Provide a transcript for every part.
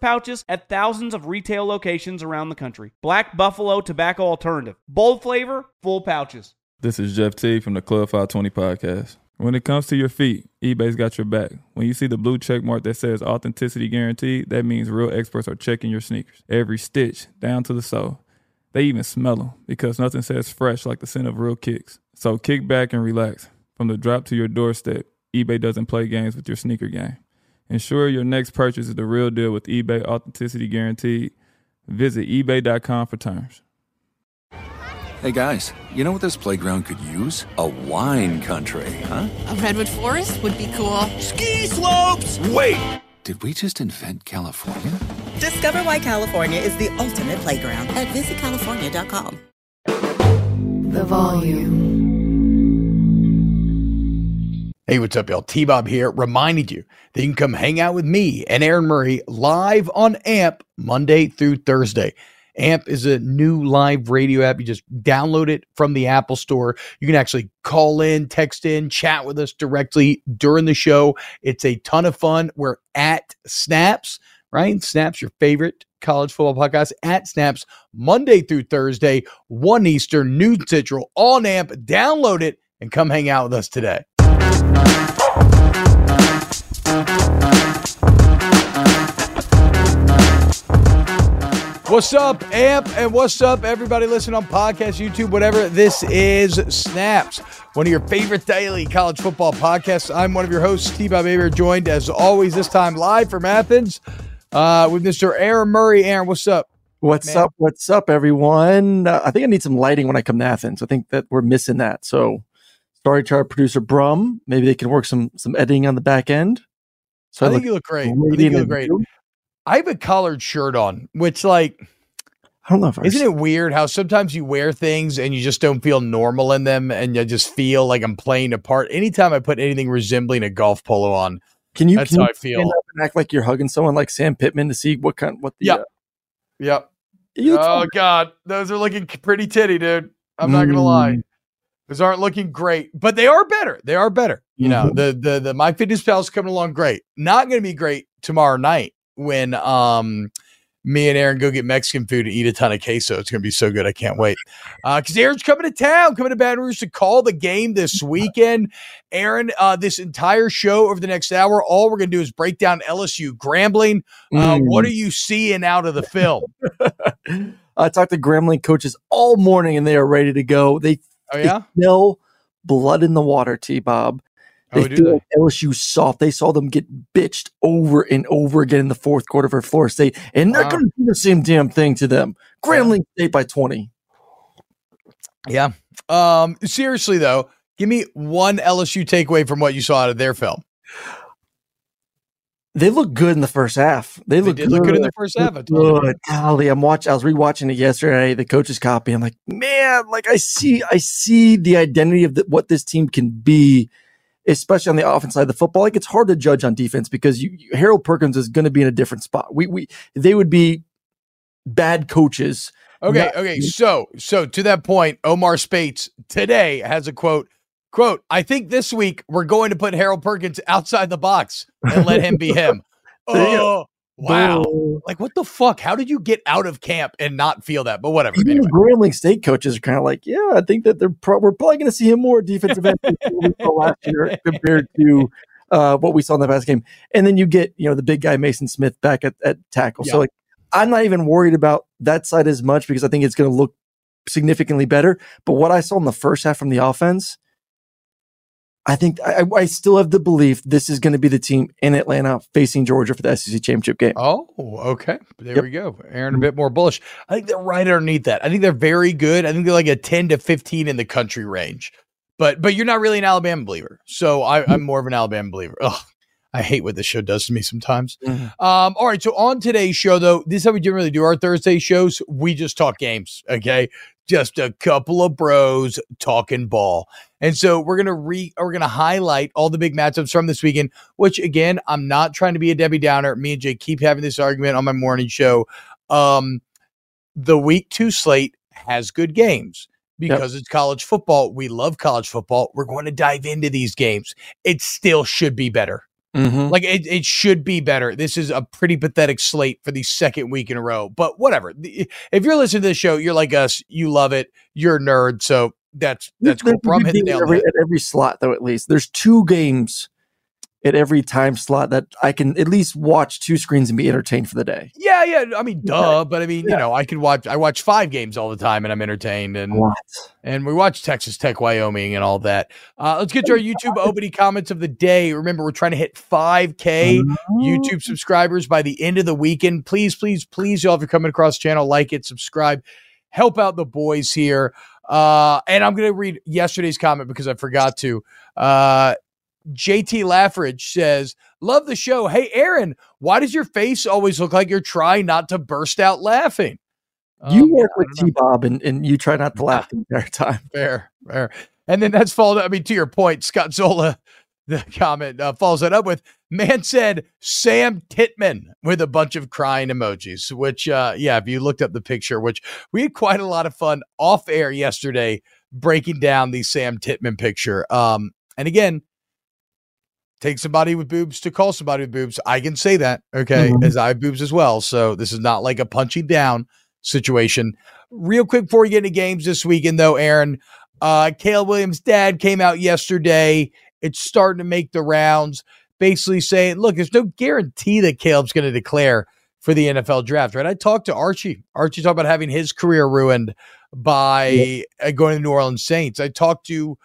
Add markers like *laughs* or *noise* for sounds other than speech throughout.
pouches at thousands of retail locations around the country. Black Buffalo Tobacco Alternative. Bold flavor, full pouches. This is Jeff T from the Club 520 podcast. When it comes to your feet, eBay's got your back. When you see the blue check mark that says authenticity guaranteed, that means real experts are checking your sneakers. Every stitch, down to the sole. They even smell them because nothing says fresh like the scent of real kicks. So kick back and relax. From the drop to your doorstep, eBay doesn't play games with your sneaker game. Ensure your next purchase is the real deal with eBay Authenticity Guaranteed. Visit eBay.com for terms. Hey guys, you know what this playground could use? A wine country, huh? A redwood forest would be cool. Ski slopes! Wait! Did we just invent California? Discover why California is the ultimate playground at visitcalifornia.com. The volume. Hey, what's up, y'all? T Bob here, reminding you that you can come hang out with me and Aaron Murray live on AMP Monday through Thursday. AMP is a new live radio app. You just download it from the Apple Store. You can actually call in, text in, chat with us directly during the show. It's a ton of fun. We're at Snaps, right? Snaps, your favorite college football podcast at Snaps, Monday through Thursday, 1 Eastern, noon Central, on AMP. Download it and come hang out with us today. What's up, AMP? And what's up, everybody listening on podcast, YouTube, whatever. This is Snaps, one of your favorite daily college football podcasts. I'm one of your hosts, T Bob Hebert, joined as always, this time live from Athens uh, with Mr. Aaron Murray. Aaron, what's up? What's Man. up? What's up, everyone? Uh, I think I need some lighting when I come to Athens. I think that we're missing that. So, sorry to our producer Brum. Maybe they can work some some editing on the back end. So I think you look great. I think you look great. I have a collared shirt on, which, like, I don't know if I Isn't it weird how sometimes you wear things and you just don't feel normal in them and you just feel like I'm playing a part? Anytime I put anything resembling a golf polo on, Can you? that's can how you I feel. act like you're hugging someone like Sam Pittman to see what kind what the Yep. uh, Yep. you Oh. God, those are looking pretty titty, dude. I'm not gonna lie. Mm. Those aren't looking great, but they are better. They are better. You know, Mhm. the the the my fitness pal's coming along great. Not gonna be great tomorrow night when um me and Aaron go get Mexican food and eat a ton of queso. It's gonna be so good. I can't wait. Uh because Aaron's coming to town, coming to Baton Rouge to call the game this *laughs* weekend. Aaron, uh, this entire show over the next hour, all we're gonna do is break down LSU Grambling. Uh, Mm. what are you seeing out of the film? *laughs* I talked to Grambling coaches all morning and they are ready to go. They, Oh they yeah? smell blood in the water, T Bob. They do feel they? like LSU soft. They saw them get bitched over and over again in the fourth quarter for Florida State, and they're Wow. going to do the same damn thing to them. Grambling State by twenty. Yeah. Um, seriously though, give me one LSU takeaway from what you saw out of their film. They look good in the first half. They, They look did look good in the first half. I Look told you. Good. Golly, I'm watching. I was rewatching it yesterday. The coach's copy. I'm like, man, like I see, I see the identity of the, what this team can be, especially on the offense side of the football. Like it's hard to judge on defense because you, you- Harold Perkins is going to be in a different spot. We, we, they would be bad coaches. Okay, Not- okay. So, so to that point, Omar Spates today has a quote. Quote, I think this week we're going to put Harold Perkins outside the box and let him be him. *laughs* Oh, wow. Boom. Like, what the fuck? How did you get out of camp and not feel that? But whatever. Even Anyway. the Grambling State coaches are kind of like, yeah, I think that they're pro- we're probably going to see him more defensive end last year *laughs* compared to uh, what we saw in the past game. And then you get you know the big guy Maason Smith back at, at tackle. Yeah. So like, I'm not even worried about that side as much because I think it's going to look significantly better. But what I saw in the first half from the offense, I think I, I still have the belief this is going to be the team in Atlanta facing Georgia for the SEC championship game. Oh, okay. There Yep. we go. Aaron, a bit more bullish. I think they're right underneath that. I think they're very good. I think they're like a 10 to 15 in the country range. But but you're not really an Alabama believer. So I, I'm more of an Alabama believer. Ugh. I hate what this show does to me sometimes. Mhm. Um, all right. So on today's show, though, this is how we generally do our Thursday shows. We just talk games. Okay. Just a couple of bros talking ball. And so we're gonna re we're gonna highlight all the big matchups from this weekend, which again, I'm not trying to be a Debbie Downer. Me and Jay keep having this argument on my morning show. Um, the week two slate has good games because it's college football. We love college football. We're going to dive into these games. It still should be better. Mhm. Like it, it should be better. This is a pretty pathetic slate for the second week in a row. But whatever. If you're listening to this show, you're like us. You love it. You're a nerd. So that's that's cool. There's Bro, I'm a good hitting the nail every, at every slot, though. At least there's two games at every time slot that I can at least watch two screens and be entertained for the day. Yeah, yeah. I mean, duh. But I mean, you know, I could watch. I watch five games all the time, and I'm entertained. And What? and we watch Texas Tech, Wyoming, and all that. Uh, let's get to our YouTube *laughs* opening comments of the day. Remember, we're trying to hit 5K YouTube subscribers by the end of the weekend. Please, please, please, y'all, if you're coming across the channel, like it, subscribe, help out the boys here. Uh, and I'm going to read yesterday's comment because I forgot to. Uh, JT Laffridge says, Love the show. Hey, Aaron, why does your face always look like you're trying not to burst out laughing? You Um, work with. T Bob and, and you try not to laugh the entire time. Fair, fair. And then that's followed. I mean, to your point, Scott Zola, *laughs* the comment uh, follows that up with man said Sam Titman with a bunch of crying emojis. Which, uh, yeah, if you looked up the picture, which we had quite a lot of fun off air yesterday breaking down the Sam Titman picture. Um, and again, take somebody with boobs to call somebody with boobs. I can say that, okay, Mhm. as I have boobs as well. So this is not like a punching down situation. Real quick before we get into games this weekend, though, Aaron, uh, Caleb Williams' dad came out yesterday. It's starting to make the rounds, basically saying, look, there's no guarantee that Caleb's going to declare for the NFL draft, right? I talked to Archie. Archie talked about having his career ruined by uh, going to the New Orleans Saints. I talked to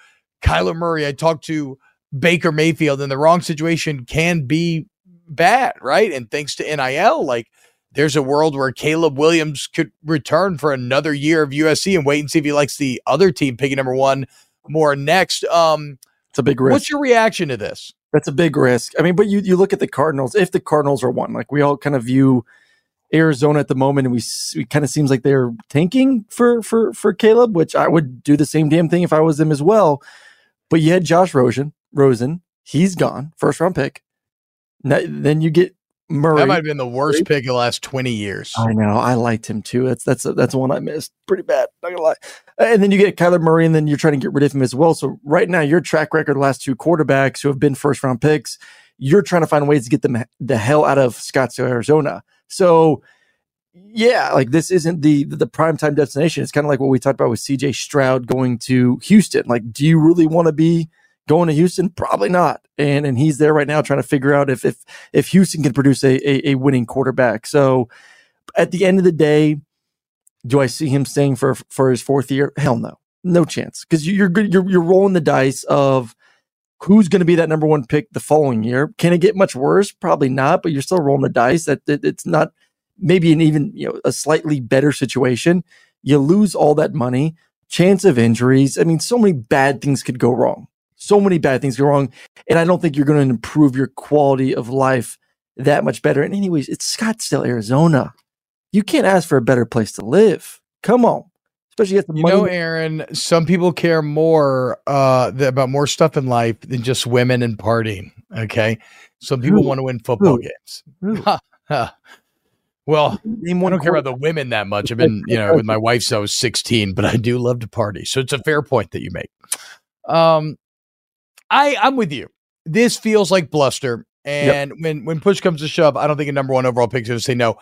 Kyler Murray. I talked to Baker Mayfield, in the wrong situation can be bad, right? And thanks to NIL, like there's a world where Caleb Williams could return for another year of USC and wait and see if he likes the other team picking number one more next. Um, It's a big risk. what's your reaction to this? That's a big risk. I mean, but you you look at the Cardinals. If the Cardinals are one, like we all kind of view Arizona at the moment, and we it kind of seems like they're tanking for for for Caleb, which I would do the same damn thing if I was them as well. But you had Josh Rosen. Rosen, he's gone, first round pick. Now, then you get Murray. That might have been the worst pick of the last 20 years. I know. I liked him too. That's that's that's one I missed pretty bad. Not gonna lie. And then you get Kyler Murray, and then you're trying to get rid of him as well. So right now, your track record, last two quarterbacks who have been first round picks, you're trying to find ways to get them the hell out of Scottsdale, Arizona. So yeah, like this isn't the the prime time destination. It's kind of like what we talked about with CJ Stroud going to Houston. Like, do you really want to be going to Houston? Probably not. And and he's there right now trying to figure out if if if Houston can produce a a, a winning quarterback. So at the end of the day, do I see him staying for for his fourth year? Hell no, no chance. Because you're good. You're you're rolling the dice of who's going to be that number one pick the following year. Can it get much worse? Probably not. But you're still rolling the dice that, that it's not maybe an even you know a slightly better situation. You lose all that money, chance of injuries. I mean, so many bad things could go wrong. So many bad things go wrong, and I don't think you're going to improve your quality of life that much better. And anyways, it's Scottsdale, Arizona. You can't ask for a better place to live. Come on, especially at the You money. know, Aaron, some people care more uh, about more stuff in life than just women and partying. Okay. Some people Who? want to win football Who? games. Who? Ha, ha. Well, I don't care about the women that much. I've been, you know, with my wife since I was 16, but I do love to party. So it's a fair point that you make. Um, I I'm with you. This feels like bluster. And when when push comes to shove, I don't think a number one overall pick is going to say no.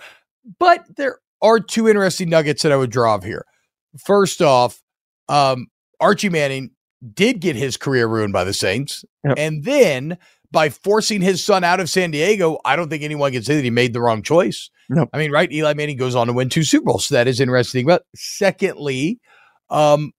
But there are two interesting nuggets that I would draw of here. First off, um, Archie Manning did get his career ruined by the Saints. Yep. And then by forcing his son out of San Diego, I don't think anyone can say that he made the wrong choice. Nope. I mean, right? Eli Manning goes on to win two Super Bowls. So that is interesting. But secondly, um,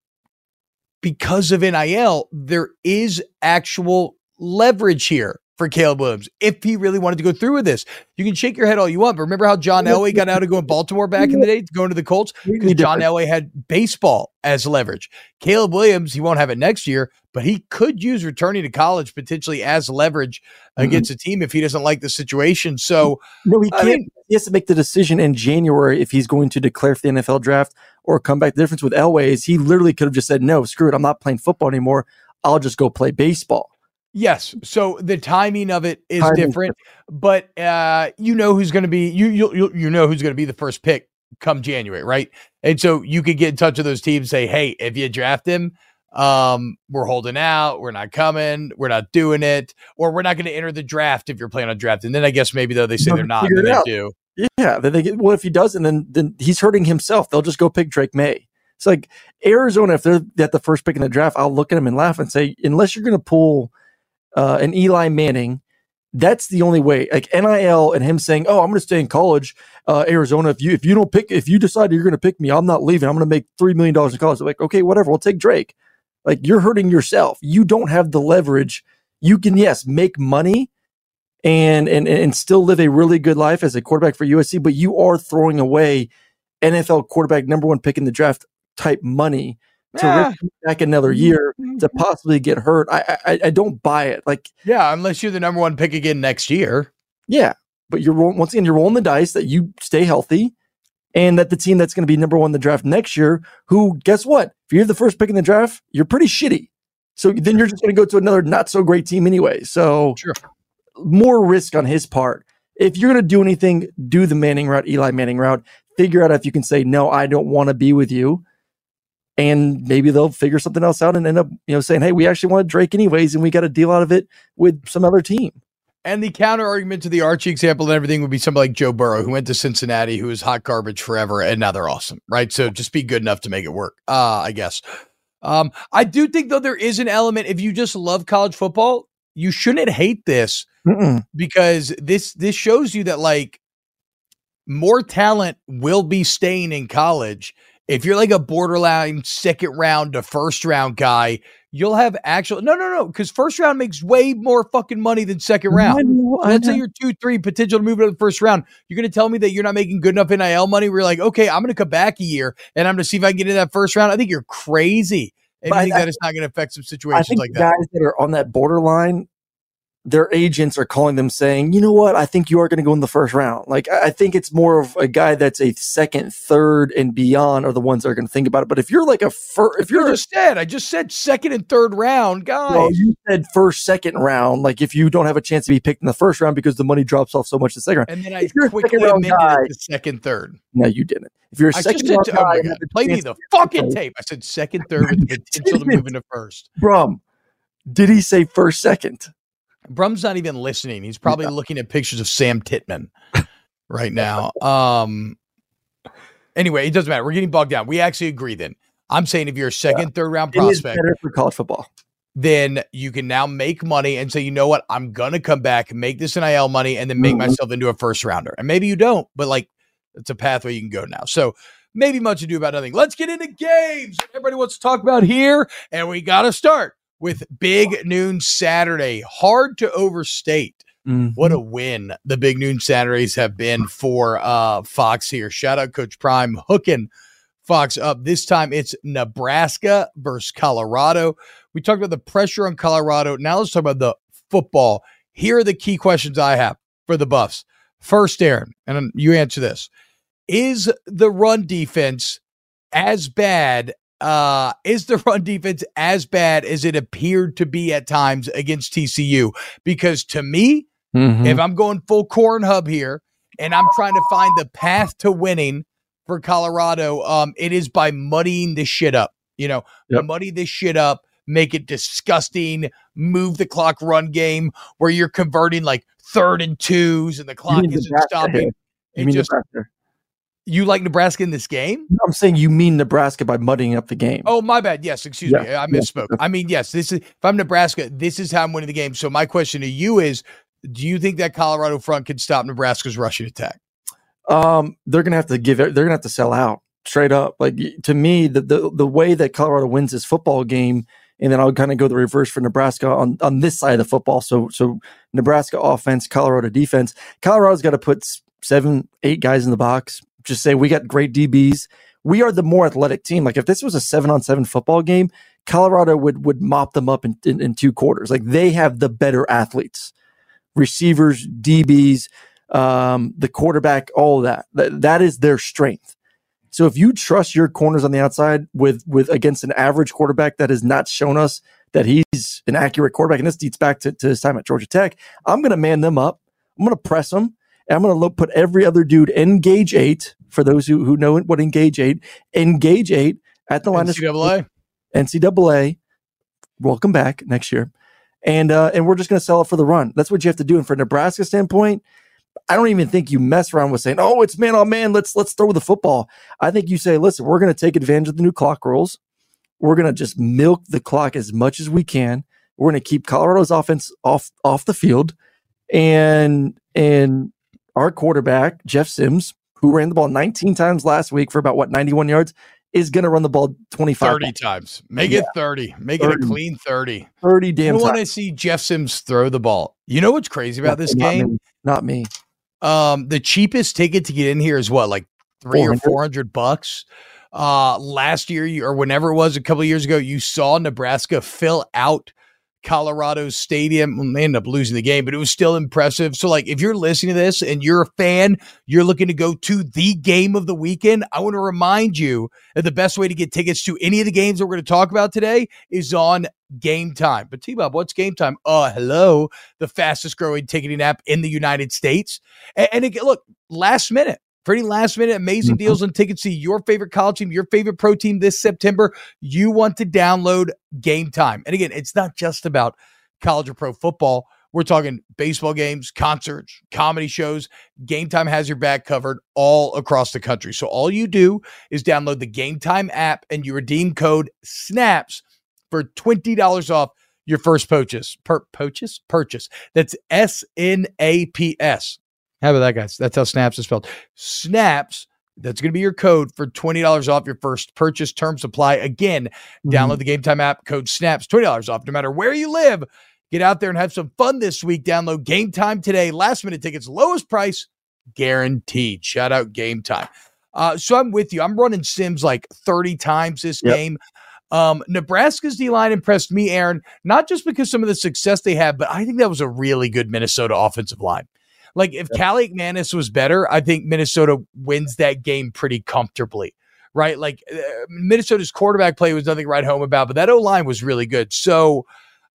because of NIL, there is actual leverage here for Caleb Williams if he really wanted to go through with this. You can shake your head all you want, but remember how John Elway got out of going to Baltimore back in the day, going to the Colts? Because John Elway had baseball as leverage. Caleb Williams, he won't have it next year, but he could use returning to college potentially as leverage mm-hmm. against a team if he doesn't like the situation. So no, he can't. I mean, he has to make the decision in January if he's going to declare for the NFL draft or come back. The difference with Elway is he literally could have just said, "No, screw it, I'm not playing football anymore. I'll just go play baseball." Yes. So the timing of it is timing. different, but uh, you know who's going to be you you you know who's going to be the first pick come January, right? And so you could get in touch with those teams, say, "Hey, if you draft him, um, we're holding out, we're not coming, we're not doing it, or we're not going to enter the draft if you're planning on drafting." Then I guess maybe though they say they're not, then they do. Yeah, then they get. Well, if he doesn't, then then he's hurting himself. They'll just go pick Drake Maye. It's like Arizona. If they're at the first pick in the draft, I'll look at him and laugh and say, unless you're going to pull uh, an Eli Manning, that's the only way. Like NIL and him saying, "Oh, I'm going to stay in college, uh, Arizona. If you if you don't pick, if you decide you're going to pick me, I'm not leaving. I'm going to make three million dollars in college." Like, okay, whatever. We'll take Drake. Like you're hurting yourself. You don't have the leverage. You can yes make money, and and and still live a really good life as a quarterback for USC, but you are throwing away NFL quarterback number one pick in the draft type money to yeah. back another year to mm-hmm. possibly get hurt. I, I I don't buy it. Like yeah, unless you're the number one pick again next year. Yeah, but you're once again you're rolling the dice that you stay healthy, and that the team that's going to be number one in the draft next year, who guess what? If you're the first pick in the draft, you're pretty shitty. So then you're just going to go to another not so great team anyway. So sure. more risk on his part. If you're going to do anything, do the Manning route, Eli Manning route. Figure out if you can say no, I don't want to be with you and maybe they'll figure something else out and end up, you know, saying, "Hey, we actually wanted Drake anyways, and we got a deal out of it with some other team." And the counter argument to the Archie example and everything would be somebody like Joe Burrow, who went to Cincinnati, who was hot garbage forever, and now they're awesome, right? So just be good enough to make it work, uh, I guess. Um, I do think though there is an element if you just love college football, you shouldn't hate this Mm-mm. because this this shows you that like more talent will be staying in college if you're like a borderline second round to first round guy, you'll have actual no, no, no, because first round makes way more fucking money than second round. Know, let's say you're two, three potential to move to the first round. You're going to tell me that you're not making good enough NIL money. Where you're like, okay, I'm going to come back a year and I'm going to see if I can get in that first round. I think you're crazy. And I think that it's not going to affect some situations like that. Guys that are on that borderline, their agents are calling them saying, you know what, I think you are going to go in the first round. Like, I think it's more of a guy that's a second, third, and beyond are the ones that are going to think about it. But if you're like a first, if you're I just said, I just said second and third round, guys. Well, you said first, second round. Like, if you don't have a chance to be picked in the first round because the money drops off so much the second round. And then I quickly amended guy, the second, third. No, you didn't. If you're a I second round guy, oh play me the fucking tape. I said second, third with the *laughs* potential to move into first. Brum, did he say first, second? Brum's not even listening. He's probably yeah. looking at pictures of Sam Titman *laughs* right now. Um. Anyway, it doesn't matter. We're getting bogged down. We actually agree. Then I'm saying if you're a second, yeah. third round prospect, better for college football. Then you can now make money and say, you know what, I'm gonna come back, make this NIL money, and then make mm-hmm. myself into a first rounder. And maybe you don't, but like it's a pathway you can go now. So maybe much ado about nothing. Let's get into games. Everybody wants to talk about here, and we got to start with Big Noon Saturday. Hard to overstate. Mm-hmm. What a win the Big Noon Saturdays have been for uh, Fox here. Shout out Coach Prime hooking Fox up. This time it's Nebraska versus Colorado. We talked about the pressure on Colorado. Now let's talk about the football. Here are the key questions I have for the Buffs. First, Aaron, and you answer this. Is the run defense as bad uh, is the *laughs* run defense as bad as it appeared to be at times against TCU? Because to me, mm-hmm. if I'm going full corn hub here and I'm trying to find the path to winning for Colorado, um, it is by muddying this shit up. You know, yep. muddy this shit up, make it disgusting, move the clock run game where you're converting like third and twos and the clock isn't stopping. You mean just, you like Nebraska in this game? I'm saying you mean Nebraska by muddying up the game. Oh, my bad. Yes, excuse yeah. me. I misspoke. Yeah. I mean, yes, this is if I'm Nebraska, this is how I'm winning the game. So my question to you is do you think that Colorado front can stop Nebraska's rushing attack? Um, they're gonna have to give it, they're gonna have to sell out straight up. Like to me, the the, the way that Colorado wins this football game, and then I'll kind of go the reverse for Nebraska on on this side of the football. So so Nebraska offense, Colorado defense. Colorado's got to put seven, eight guys in the box. Just say we got great DBs. We are the more athletic team. Like if this was a seven on seven football game, Colorado would would mop them up in, in, in two quarters. Like they have the better athletes, receivers, DBs, um, the quarterback, all that. that. That is their strength. So if you trust your corners on the outside with with against an average quarterback that has not shown us that he's an accurate quarterback, and this dates back to, to his time at Georgia Tech, I'm going to man them up. I'm going to press them. I'm going to put every other dude engage eight. For those who, who know what engage eight, engage eight at the line of NCAA. NCAA. Welcome back next year, and uh, and we're just going to sell it for the run. That's what you have to do. And for Nebraska standpoint, I don't even think you mess around with saying, "Oh, it's man on man. Let's let's throw the football." I think you say, "Listen, we're going to take advantage of the new clock rules. We're going to just milk the clock as much as we can. We're going to keep Colorado's offense off off the field, and and our quarterback Jeff Sims, who ran the ball 19 times last week for about what 91 yards, is going to run the ball 25 30 times. Make it 30. Make it a clean 30. 30 damn You want to see Jeff Sims throw the ball. You know what's crazy about this Not game? me. Not me. Um, the cheapest ticket to get in here is what, like three or 400? bucks. Uh, last year you- or whenever it was, a couple of years ago, you saw Nebraska fill out Colorado's stadium. They ended up losing the game, but it was still impressive. So, like, if you're listening to this and you're a fan, you're looking to go to the game of the weekend. I want to remind you that the best way to get tickets to any of the games that we're going to talk about today is on Game Time. But T Bob, what's Game Time? Uh, hello, the fastest growing ticketing app in the United States. And, and again, look, last minute, pretty last minute, amazing Mhm. deals on tickets to your favorite college team, your favorite pro team this September. You want to download Game Time. And again, it's not just about college or pro football. We're talking baseball games, concerts, comedy shows. Game Time has your back covered all across the country. So all you do is download the Game Time app and you redeem code SNAPS for $20 off your first purchase. Per purchase? Purchase. That's S N A P S. How about that, guys? That's how snaps is spelled. Snaps. That's going to be your code for $20 off your first purchase. Terms apply. Again, download the Game Time app, code SNAPS, $20 off no matter where you live. Get out there and have some fun this week. Download Game Time today. Last minute tickets, lowest price guaranteed. Shout out Game Time. Uh, so I'm with you. I'm running Sims like 30 times this Yep. game. Um, Nebraska's D line impressed me, Aaron, not just because some of the success they had, but I think that was a really good Minnesota offensive line. Like if Kaliakmanis was better, I think Minnesota wins that game pretty comfortably, right? Like uh, Minnesota's quarterback play was nothing right home about, but that O line was really good. So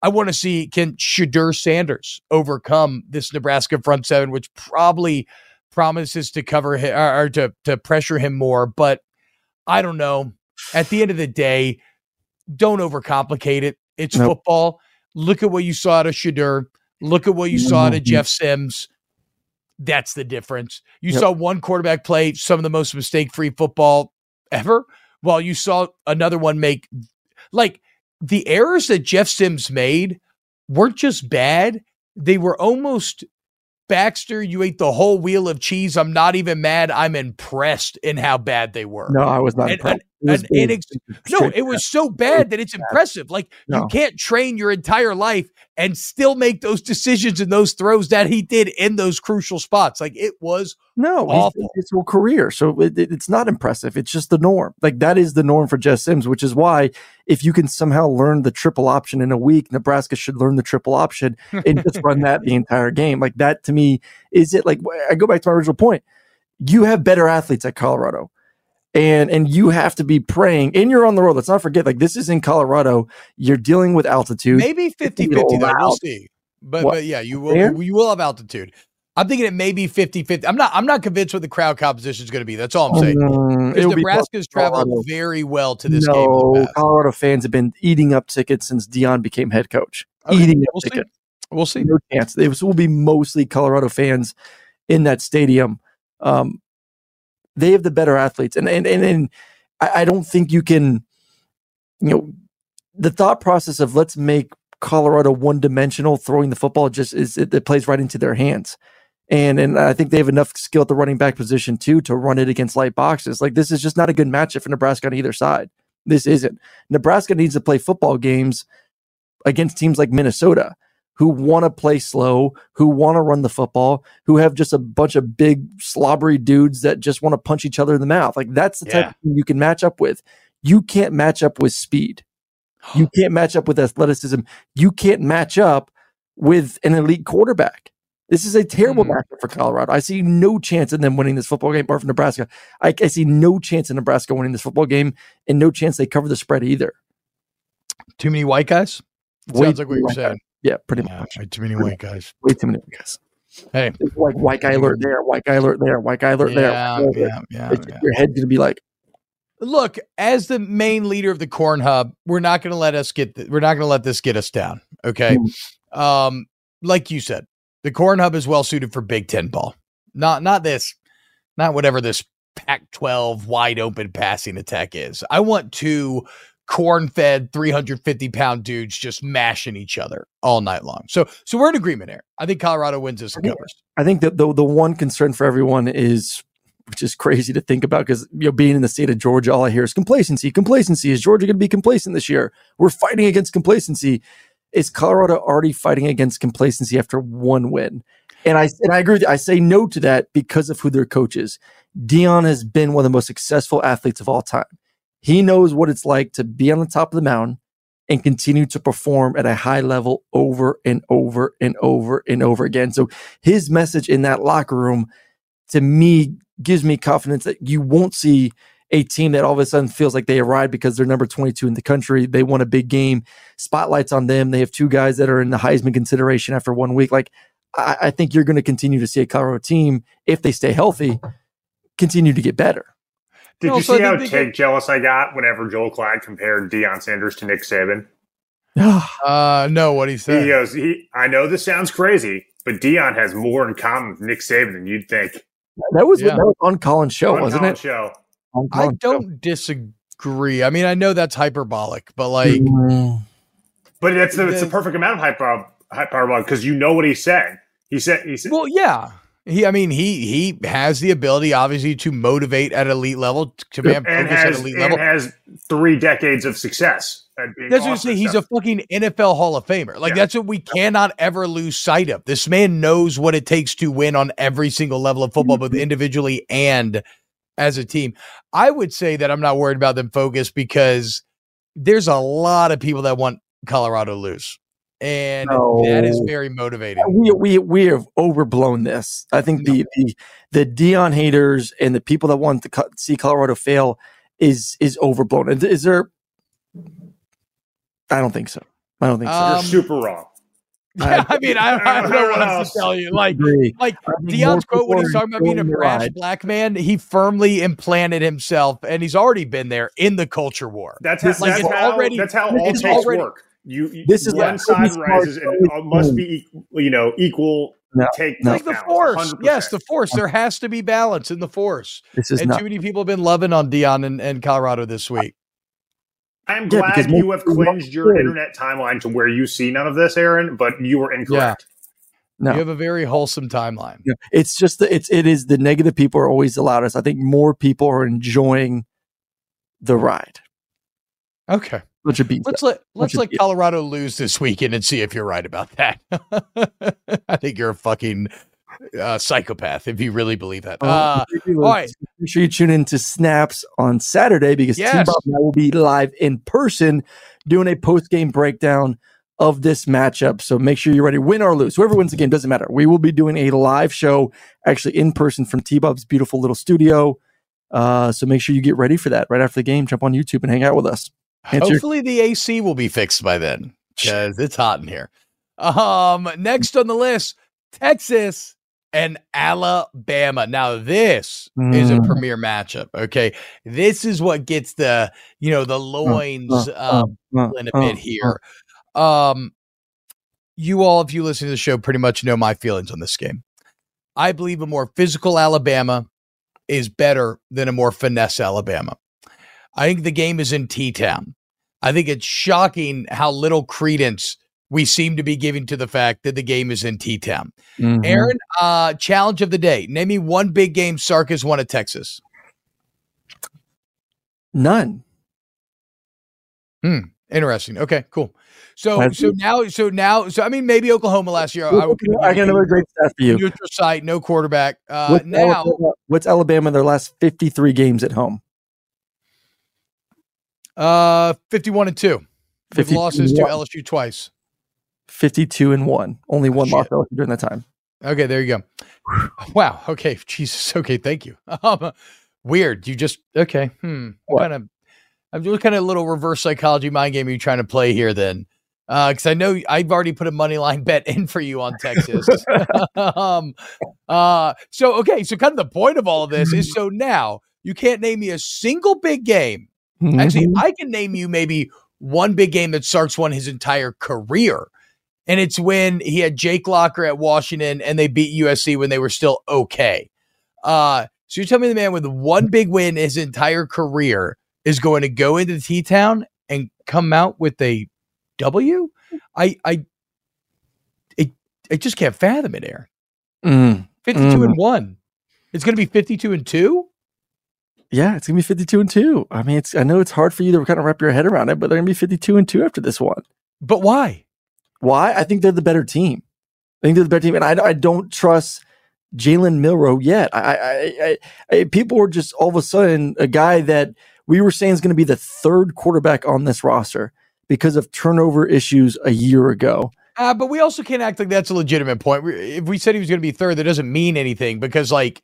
I want to see can Shedeur Sanders overcome this Nebraska front seven, which probably promises to cover him or, or to to pressure him more. But I don't know. At the end of the day, don't overcomplicate it. It's Nope. football. Look at what you saw out of Shadur. Look at what you saw out of Mhm. Jeff Sims. That's the difference. You Yep. saw one quarterback play some of the most mistake free football ever, while you saw another one make like the errors that Jeff Sims made weren't just bad, they were almost Baxter, you ate the whole wheel of cheese. I'm not even mad. I'm impressed in how bad they were. No, I was not impressed. Was inex- no, it was so bad that it's impressive. Like you can't train your entire life and still make those decisions and those throws that he did in those crucial spots. Like it was No, awful. his whole career. So it, it- it's not impressive. It's just the norm. Like that is the norm for Jeff Sims, which is why if you can somehow learn the triple option in a week, Nebraska should learn the triple option and just run *laughs* that the entire game. Like that to me is it. Like I go back to my original point. You have better athletes at Colorado. And and you have to be praying, and you're on the road. Let's not forget, like this is in Colorado. You're dealing with altitude. maybe 50 50 though. We'll see. But What? but yeah, you will There? you will have altitude. I'm thinking it may be 50 50. I'm not I'm not convinced what the crowd composition is going to be. That's all I'm saying. Because it'll be tough Nebraska's Colorado. traveled very well to this no, game. in the past. Colorado fans have been eating up tickets since Deion became head coach. Okay, eating up we'll see. tickets. We'll see. No chance. It will be mostly Colorado fans in that stadium. Um, they have the better athletes, and and and, and I, I don't think you can. You know, the thought process of let's make Colorado one dimensional throwing the football just is it, it plays right into their hands. And and I think they have enough skill at the running back position too to run it against light boxes. Like this is just not a good matchup for Nebraska on either side. This isn't. Nebraska needs to play football games against teams like Minnesota who want to play slow, who want to run the football, who have just a bunch of big slobbery dudes that just want to punch each other in the mouth. Like that's the type Yeah. of thing you can match up with. You can't match up with speed. You *gasps* can't match up with athleticism. You can't match up with an elite quarterback. This is a terrible Mhm. matchup for Colorado. I see no chance in them winning this football game, or for Nebraska. I, I see no chance in Nebraska winning this football game, and no chance they cover the spread either. Too many white guys. Way Sounds like what you're saying. Yeah, pretty Yeah, much. too many white guys. Way too many white guys. Hey, It's like white guy alert there, white guy alert there, white guy alert there. yeah, white guy alert there. yeah, yeah, It's- yeah. Your head's gonna be like, Look, as the main leader of the Corn Hub, we're not going to let us get. Th- we're not to let this get us down. Okay. Um, like you said, the Corn Hub is well suited for Big Ten ball. Not not this, not whatever this Pac-12 wide open passing attack is. I want two corn-fed, 350 pound dudes just mashing each other all night long. So so we're in agreement here. I think Colorado wins this and covers. I think that the the one concern for everyone is, which is crazy to think about, because you know, being in the state of Georgia, all I hear is complacency. Complacency. Is Georgia going to be complacent this year? We're fighting against complacency. Is Colorado already fighting against complacency after one win? And I and I agree. With you. I say no to that because of who their coach is. Deion has been one of the most successful athletes of all time. He knows what it's like to be on the top of the mountain and continue to perform at a high level over and over and over and over again. So his message in that locker room to me gives me confidence that you won't see a team that all of a sudden feels like they arrived because they're number 22 in the country. They won a big game, spotlights on them. They have two guys that are in the Heisman consideration after one week. Like, I, I think you're going to continue to see a Colorado team, if they stay healthy, continue to get better. Did No, you so see how think they jealous I got whenever Joel Klatt compared Deion Sanders to Nick Saban? *sighs* Uh, no, what he said. He goes, he, I know this sounds crazy, but Deion has more in common with Nick Saban than you'd think. That was, Yeah. that was on Colin's show, On wasn't Colin's it? Show. On I Colin's show. don't disagree. I mean, I know that's hyperbolic, but like, Mm. But that's the, it's the The- perfect amount of hyper hyperbole because you know what he said. He said he said well, yeah. He, I mean, he he has the ability, obviously, to motivate at elite level, to man and focus at has, elite and level. has three decades of success. That's what I say. He's a fucking NFL Hall of Famer. Like Yeah. that's what we cannot ever lose sight of. This man knows what it takes to win on every single level of football, both mm-hmm. individually and as a team. I would say that I'm not worried about them focus because there's a lot of people that want Colorado to lose. And that is very motivating. we we we have overblown this. I think the the the Deion haters and the people that want to co- see Colorado fail is is overblown. Is, is there? I don't think so. I don't think so. Um, You're super wrong. *laughs* Yeah, I mean, I, I don't know what else to tell you. Like, like Deion's quote when he's people talking about being a brash ride. black man, he firmly implanted himself, and he's already been there in the culture war. That's This how, is that's, like how already- that's how all is takes already- work. You, you This is one like side Kobe Smart rises and always uh, must be equal, you know equal No, take no. like the balance, force. 100%. Yes, the force. There has to be balance in the force. This is And not. too many people have been loving on Deion and, and Colorado this week. I'm Yeah, glad because you have people cleansed your say- internet timeline to where you see none of this, Aaron. But you were incorrect. No. You have a very wholesome timeline. Yeah. It's just the it's it is the negative people are always the loudest. I think more people are enjoying the ride. Okay. Would be Let's let let's let. Colorado lose this weekend and see if you're right about that. *laughs* I think you're a fucking uh, psychopath if you really believe that. Uh, all right. Make sure you tune in to Snaps on Saturday because T Bob and I will be live in person doing a post game breakdown of this matchup. So make sure you're ready, win or lose. Whoever wins the game doesn't matter. We will be doing a live show actually in person from T Bob's beautiful little studio. Uh, so make sure you get ready for that right after the game. Jump on YouTube and hang out with us. Answer- Hopefully the AC will be fixed by then because it's hot in here. Um, next on the list, Texas and Alabama. Now this is a Mm. premier matchup. Okay, this is what gets the you know the loins uh, uh, uh, in a bit here. Um, you all, if you listen to the show, pretty much know my feelings on this game. I believe a more physical Alabama is better than a more finesse Alabama. I think the game is in T Town. I think it's shocking how little credence we seem to be giving to the fact that the game is in T Town. Mhm. Aaron, uh, challenge of the day. Name me one big game Sark has won at Texas. none. Hmm. Interesting. Okay, cool. So so now so now so I mean maybe Oklahoma last year. I, would I got another great stat for you. neutral site, no quarterback. Uh, What's now Alabama, what's Alabama their last 53 games at home? Uh, fifty-one and two. With 52 losses to. LSU twice. 52 and 1. Only one Oh, Shit. loss during that time. Okay, there you go. Wow. Okay. *laughs* Jesus. Okay. Thank you. *laughs* Um, weird. You just okay. Hmm. What? Kind of. I'm doing kind of a little reverse psychology mind game. Are you trying to play here then? Because I know I've already put a money line *laughs* bet in for you on Texas. um. Uh. So okay. So kind of the point of all of this is so now you can't name me a single big game. Actually, Mhm. I can name you maybe one big game that Sark's won his entire career. And it's when he had Jake Locker at Washington and they beat USC when they were still okay. Uh, so you're telling me the man with one big win his entire career is going to go into T Town and come out with a W? I I it, I just can't fathom it, Aaron. Mm. 52 and 1. It's going to be 52 and 2? Yeah, it's gonna be 52 and 2. I mean, it's I know it's hard for you to kind of wrap your head around it, but they're gonna be 52 and 2 after this one. But why? Why? I think they're the better team. I think they're the better team, and I, I don't trust Jalen Milroe yet. I, I, I, I, people were just all of a sudden a guy that we were saying is going to be the third quarterback on this roster because of turnover issues a year ago. Uh, but we also can't act like that's a legitimate point. If we said he was going to be third, that doesn't mean anything because, like,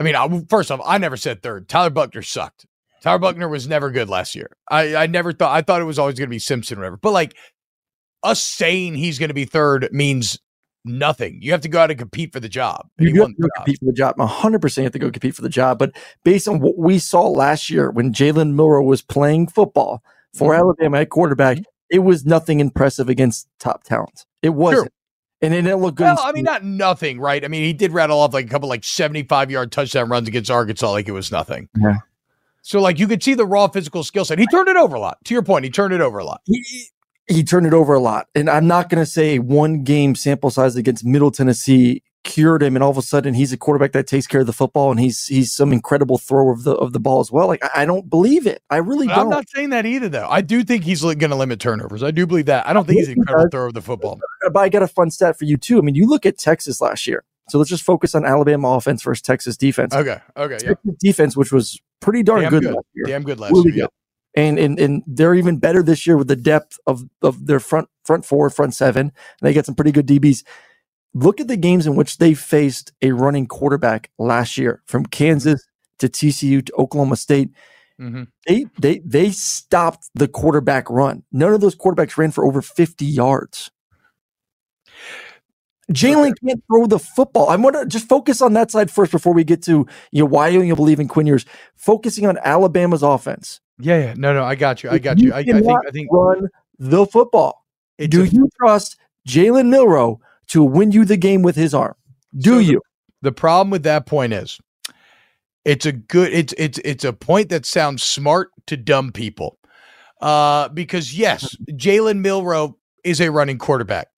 I mean, I, first off, I never said third. Tyler Buchner sucked. Tyler Buchner was never good last year. I, I never thought, I thought it was always going to be Simpson or whatever. But, like, us saying he's going to be third means nothing. You have to go out and compete for the job. And You have to compete for the job. 100% you have to go compete for the job. But based on what we saw last year when Jalen Milroe was playing football for Mhm. Alabama at quarterback, it was nothing impressive against top talent. It wasn't. And it didn't look good. Well, I mean, not nothing, right? I mean, he did rattle off like a couple like 75 yard touchdown runs against Arkansas like it was nothing. Yeah. So, like, you could see the raw physical skill set. He turned it over a lot. To your point, he turned it over a lot. he, he turned it over a lot. And I'm not going to say one game sample size against Middle Tennessee cured him, and all of a sudden he's a quarterback that takes care of the football, and he's he's some incredible thrower of the of the ball as well. Like I, I don't believe it. I really But don't. I'm not saying that either, though. I do think he's going to limit turnovers. I do believe that. I don't think he's an incredible thrower of the football. but I got a fun stat for you too. I mean, you look at Texas last year. So let's just focus on Alabama offense versus Texas defense. Okay. Okay. Yeah. Texas defense, which was pretty darn Damn good, good. last year. Damn good last Really year. good. And, and and they're even better this year with the depth of of their front front four, front seven. And they get some pretty good DBs. Look at the games in which they faced a running quarterback last year, from Kansas to TCU to Oklahoma State. Mhm. They they they stopped the quarterback run. None of those quarterbacks ran for over 50 yards. Jalen can't throw the football. I want to just focus on that side first before we get to you know why you believe in Quinn Ewers. Focusing on Alabama's offense. Yeah. Yeah. No. No. I got you. I got you. I, I think. I think. run the football. Do you trust Jalen Milroe to win you the game with his arm? Do So you? The problem with that point is it's a good it's it's it's a point that sounds smart to dumb people. Uh because yes, *laughs* Jalen Milroe is a running quarterback.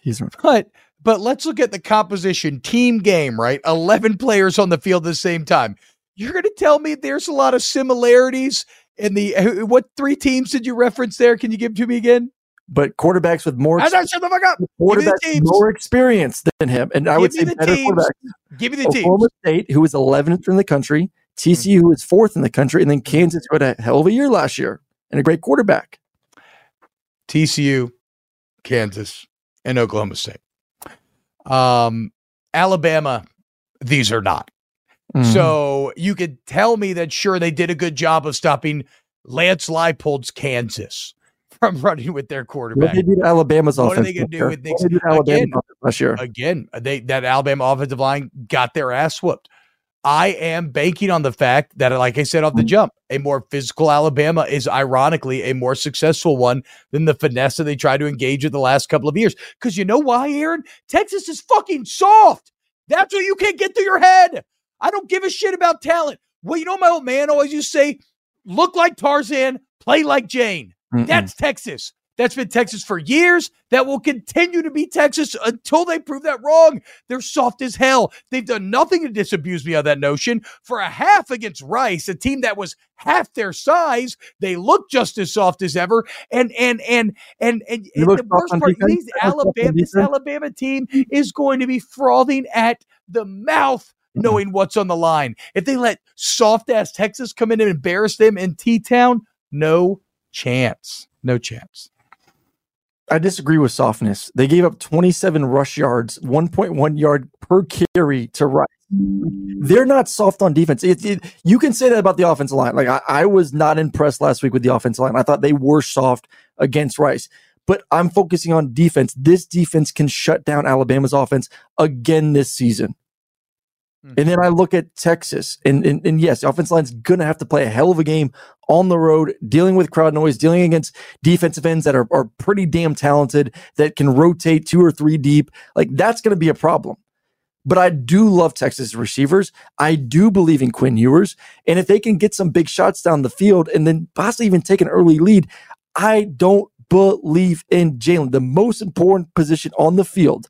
He's But but let's look at the composition team game, right? 11 players on the field at the same time. You're going to tell me there's a lot of similarities in the what three teams did you reference there? Can you give to me again? But quarterbacks with more I shut the fuck up. Give me the quarterbacks teams. more experience than him, and I Give would say the better teams. quarterbacks. Give me the teams. Oklahoma State, who was 11th in the country, TCU, who was fourth in the country, and then Kansas, who had a hell of a year last year and a great quarterback. TCU, Kansas, and Oklahoma State. Um, Alabama, these are not. Mm-hmm. So you could tell me that sure they did a good job of stopping Lance Leipold's Kansas from running with their what quarterback. did they do to Alabama's What are they do with What did they do to Alabama's again? last year? Again, they that Alabama offensive line got their ass whooped. I am banking on the fact that, like I said off the mm-hmm. jump, a more physical Alabama is ironically a more successful one than the finesse that they tried to engage with the last couple of years. Because you know why, Aaron? Texas is fucking soft. That's what you can't get through your head. I don't give a shit about talent. Well, you know, my old man always used to say, look like Tarzan, play like Jane. Mm-mm. That's Texas. That's been Texas for years. That will continue to be Texas until they prove that wrong. They're soft as hell. They've done nothing to disabuse me of that notion. For a half against Rice, a team that was half their size, they look just as soft as ever. And and and and and, and the worst part, these Alabama, this Alabama team is going to be frothing at the mouth knowing what's on the line. If they let soft ass Texas come in and embarrass them in T Town, no chance. No chance. I disagree with softness. They gave up 27 rush yards, 1.1 yard per carry to Rice. They're not soft on defense. It, it, you can say that about the offensive line. Like I, I was not impressed last week with the offensive line. I thought they were soft against Rice. But I'm focusing on defense. This defense can shut down Alabama's offense again this season. Mm-hmm. And then I look at Texas, and, and, and yes, the offensive line's going to have to play a hell of a game on the road, dealing with crowd noise, dealing against defensive ends that are, are pretty damn talented, that can rotate two or three deep. Like, that's going to be a problem. But I do love Texas receivers. I do believe in Quinn Ewers. And if they can get some big shots down the field and then possibly even take an early lead, I don't believe in Jalen, the most important position on the field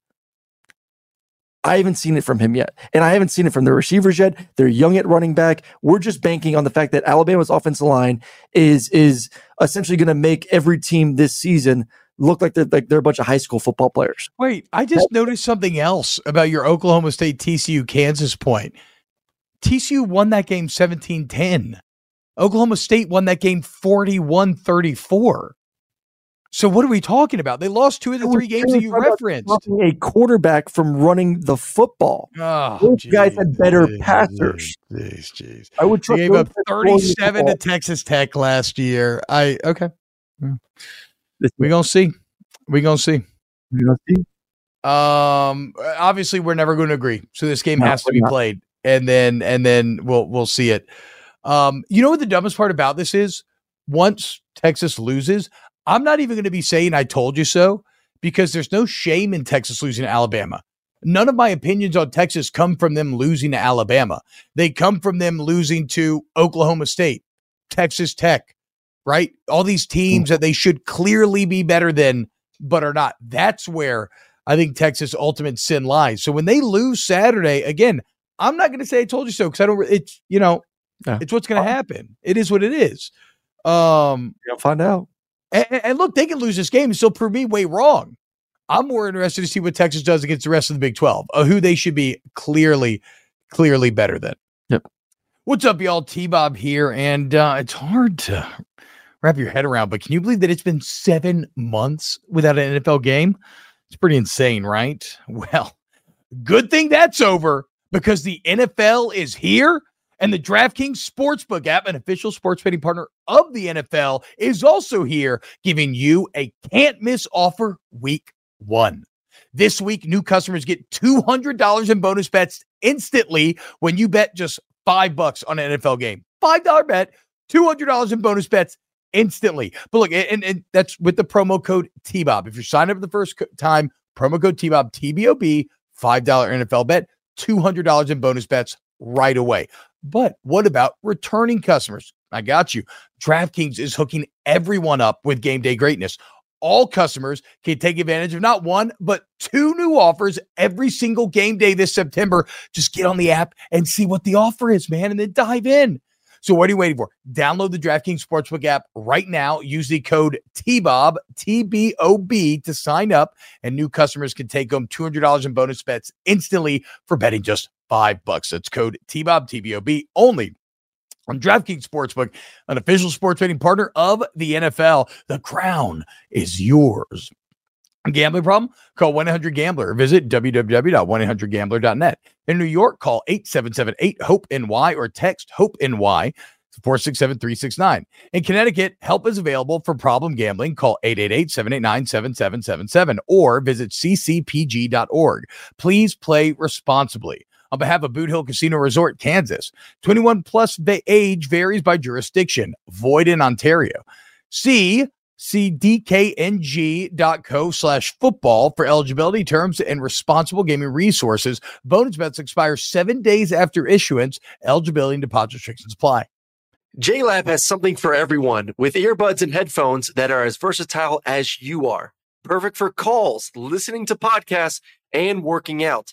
I haven't seen it from him yet. And I haven't seen it from the receivers yet. They're young at running back. We're just banking on the fact that Alabama's offensive line is is essentially going to make every team this season look like they're like they're a bunch of high school football players. Wait, I just noticed something else about your Oklahoma State TCU Kansas point. TCU won that game 17-10. Oklahoma State won that game 41-34. So what are we talking about? They lost two of the three games that you referenced. A quarterback from running the football. Oh, Those geez, guys had better geez, passers. Jeez, jeez. I would trust. gave up thirty-seven to Texas Tech last year. I okay. We gonna see. We gonna see. We gonna see. Um. Obviously, we're never going to agree. So this game no, has to be not. played, and then and then we'll we'll see it. Um. You know what the dumbest part about this is? Once Texas loses, I'm not even going to be saying I told you so because there's no shame in Texas losing to Alabama. None of my opinions on Texas come from them losing to Alabama. They come from them losing to Oklahoma State, Texas Tech, right? All these teams that they should clearly be better than, but are not. That's where I think Texas' ultimate sin lies. So when they lose Saturday, again, I'm not going to say I told you so because I don't. It's you know, yeah. it's what's going to happen. It is what it is. Um, you'll find out. And, and, look, they can lose this game and still prove me way wrong. I'm more interested to see what Texas does against the rest of the Big 12, uh, who they should be clearly, clearly better than. Yep. What's up, y'all? T Bob here. And uh, it's hard to wrap your head around, but can you believe that it's been seven months without an NFL game? It's pretty insane, right? *laughs* Well, good thing that's over because the NFL is here and the DraftKings Sportsbook app, an official sports betting partner of the NFL, is also here giving you a can't miss offer week one. This week, new customers get $200 in bonus bets instantly when you bet just five bucks on an NFL game. $5 bet, $200 in bonus bets instantly. But look, and, and that's with the promo code TBOB. If you're signing up for the first time, promo code TBOB, TBOB, $5 NFL bet, $200 in bonus bets right away. But what about returning customers? I got you. DraftKings is hooking everyone up with game day greatness. All customers can take advantage of not one, but two new offers every single game day this September. Just get on the app and see what the offer is, man, and then dive in. So what are you waiting for? Download the DraftKings Sportsbook app right now. Use the code TBOB, T-B-O-B to sign up, and new customers can take home $200 in bonus bets instantly for betting just five bucks. That's code TBOB, TBOB only on DraftKings Sportsbook, an official sports betting partner of the NFL. The crown is yours. Gambling problem? Call 1-800-GAMBLER or visit www.1800gambler.net. In New York, call 877-8-HOPE-NY or text HOPE-NY 467-369. In Connecticut, help is available for problem gambling. Call 888-789-7777 or visit ccpg.org. Please play responsibly on behalf of Boot Hill Casino Resort, Kansas. 21 plus the age varies by jurisdiction, void in Ontario. See cdkng.co slash football for eligibility terms and responsible gaming resources. Bonus bets expire seven days after issuance. Eligibility and deposit restrictions apply. JLab has something for everyone with earbuds and headphones that are as versatile as you are. Perfect for calls, listening to podcasts, and working out.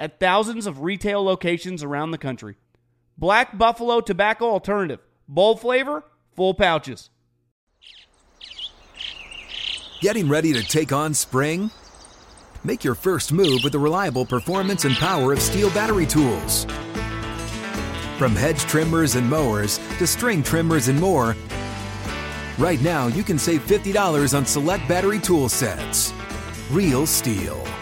at thousands of retail locations around the country. Black Buffalo Tobacco Alternative. Bold flavor, full pouches. Getting ready to take on spring? Make your first move with the reliable performance and power of STIHL battery tools. From hedge trimmers and mowers to string trimmers and more, right now you can save $50 on select battery tool sets. Real STIHL.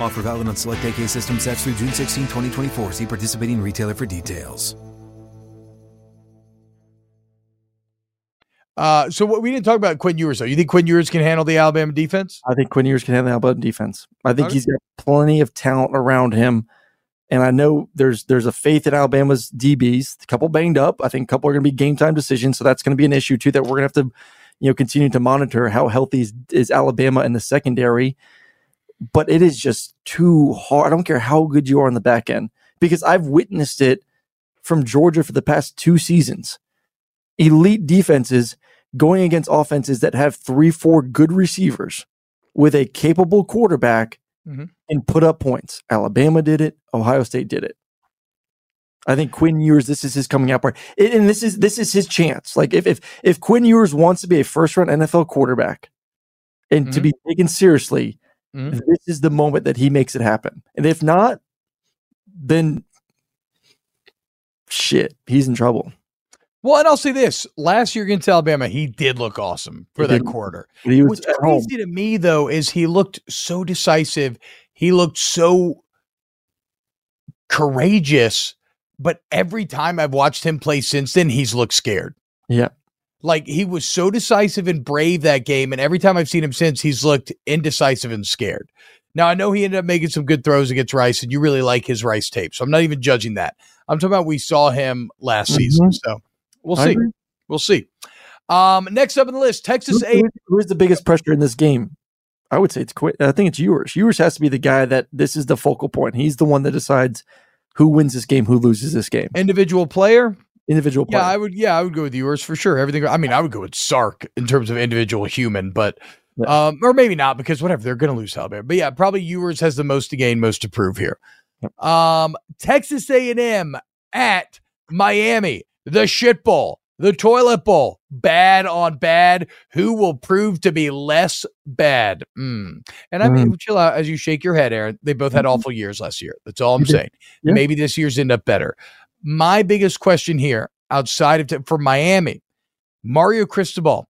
Offer valid on select AK system sets through June 16, 2024. See participating retailer for details. Uh, so what we didn't talk about Quinn Ewers though. You think Quinn Ewers can handle the Alabama defense? I think Quinn Ewers can handle the Alabama defense. I think Okay. he's got plenty of talent around him. And I know there's there's a faith in Alabama's DBs. A couple banged up. I think a couple are going to be game time decisions, so that's going to be an issue too that we're going to have to, you know, continue to monitor. How healthy is, is Alabama in the secondary? But it is just too hard. I don't care how good you are on the back end because I've witnessed it from Georgia for the past two seasons. Elite defenses going against offenses that have three, four good receivers with a capable quarterback Mhm. and put up points. Alabama did it. Ohio State did it. I think Quinn Ewers, this is his coming out party, It- and this is this is his chance. Like if if if Quinn Ewers wants to be a first round NFL quarterback and to Mhm. be taken seriously, Mhm. this is the moment that he makes it happen. And if not, then shit, he's in trouble. Well, and I'll say this: last year against Alabama, he did look awesome for He that did. quarter. He was What's at home. to me though is he looked so decisive. He looked so courageous, but every time I've watched him play since then, he's looked scared. Yeah. Like he was so decisive and brave that game, and every time I've seen him since, he's looked indecisive and scared. Now I know he ended up making some good throws against Rice, and you really like his Rice tape, so I'm not even judging that. I'm talking about we saw him last season, so we'll see. We'll see. Um, next up on the list, Texas Who- A. who- is the biggest pressure in this game? I would say it's Quinn. I think it's Ewers. Ewers has to be the guy that this is the focal point. He's the one that decides who wins this game, who loses this game. individual player. Individual player. Yeah, I would. Yeah, I would go with Ewers for sure. Everything. I mean, I would go with Sark in terms of individual human, but Yeah. Um, or maybe not because whatever they're going to lose Alabama. But yeah, probably Ewers has the most to gain, most to prove here. Um, Texas A&M at Miami, the shit bowl, the toilet bowl, bad on bad. Who will prove to be less bad? Mm. And I mean, chill out as you shake your head, Aaron. They both had awful years last year. That's all I'm saying. Yeah. Maybe this year's end up better. My biggest question here, outside of t- for Miami, Mario Cristobal,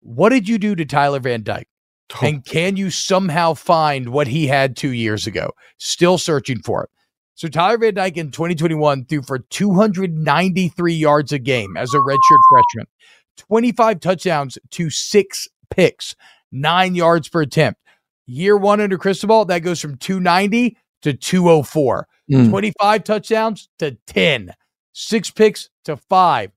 what did you do to Tyler Van Dyke? Oh. And can you somehow find what he had two years ago? Still searching for it. So Tyler Van Dyke in 2021 threw for 293 yards a game as a redshirt freshman, 25 touchdowns to six picks, nine yards per attempt. Year one under Cristobal, that goes from 290 to 204. Mm. 25 touchdowns to 10, six picks to five,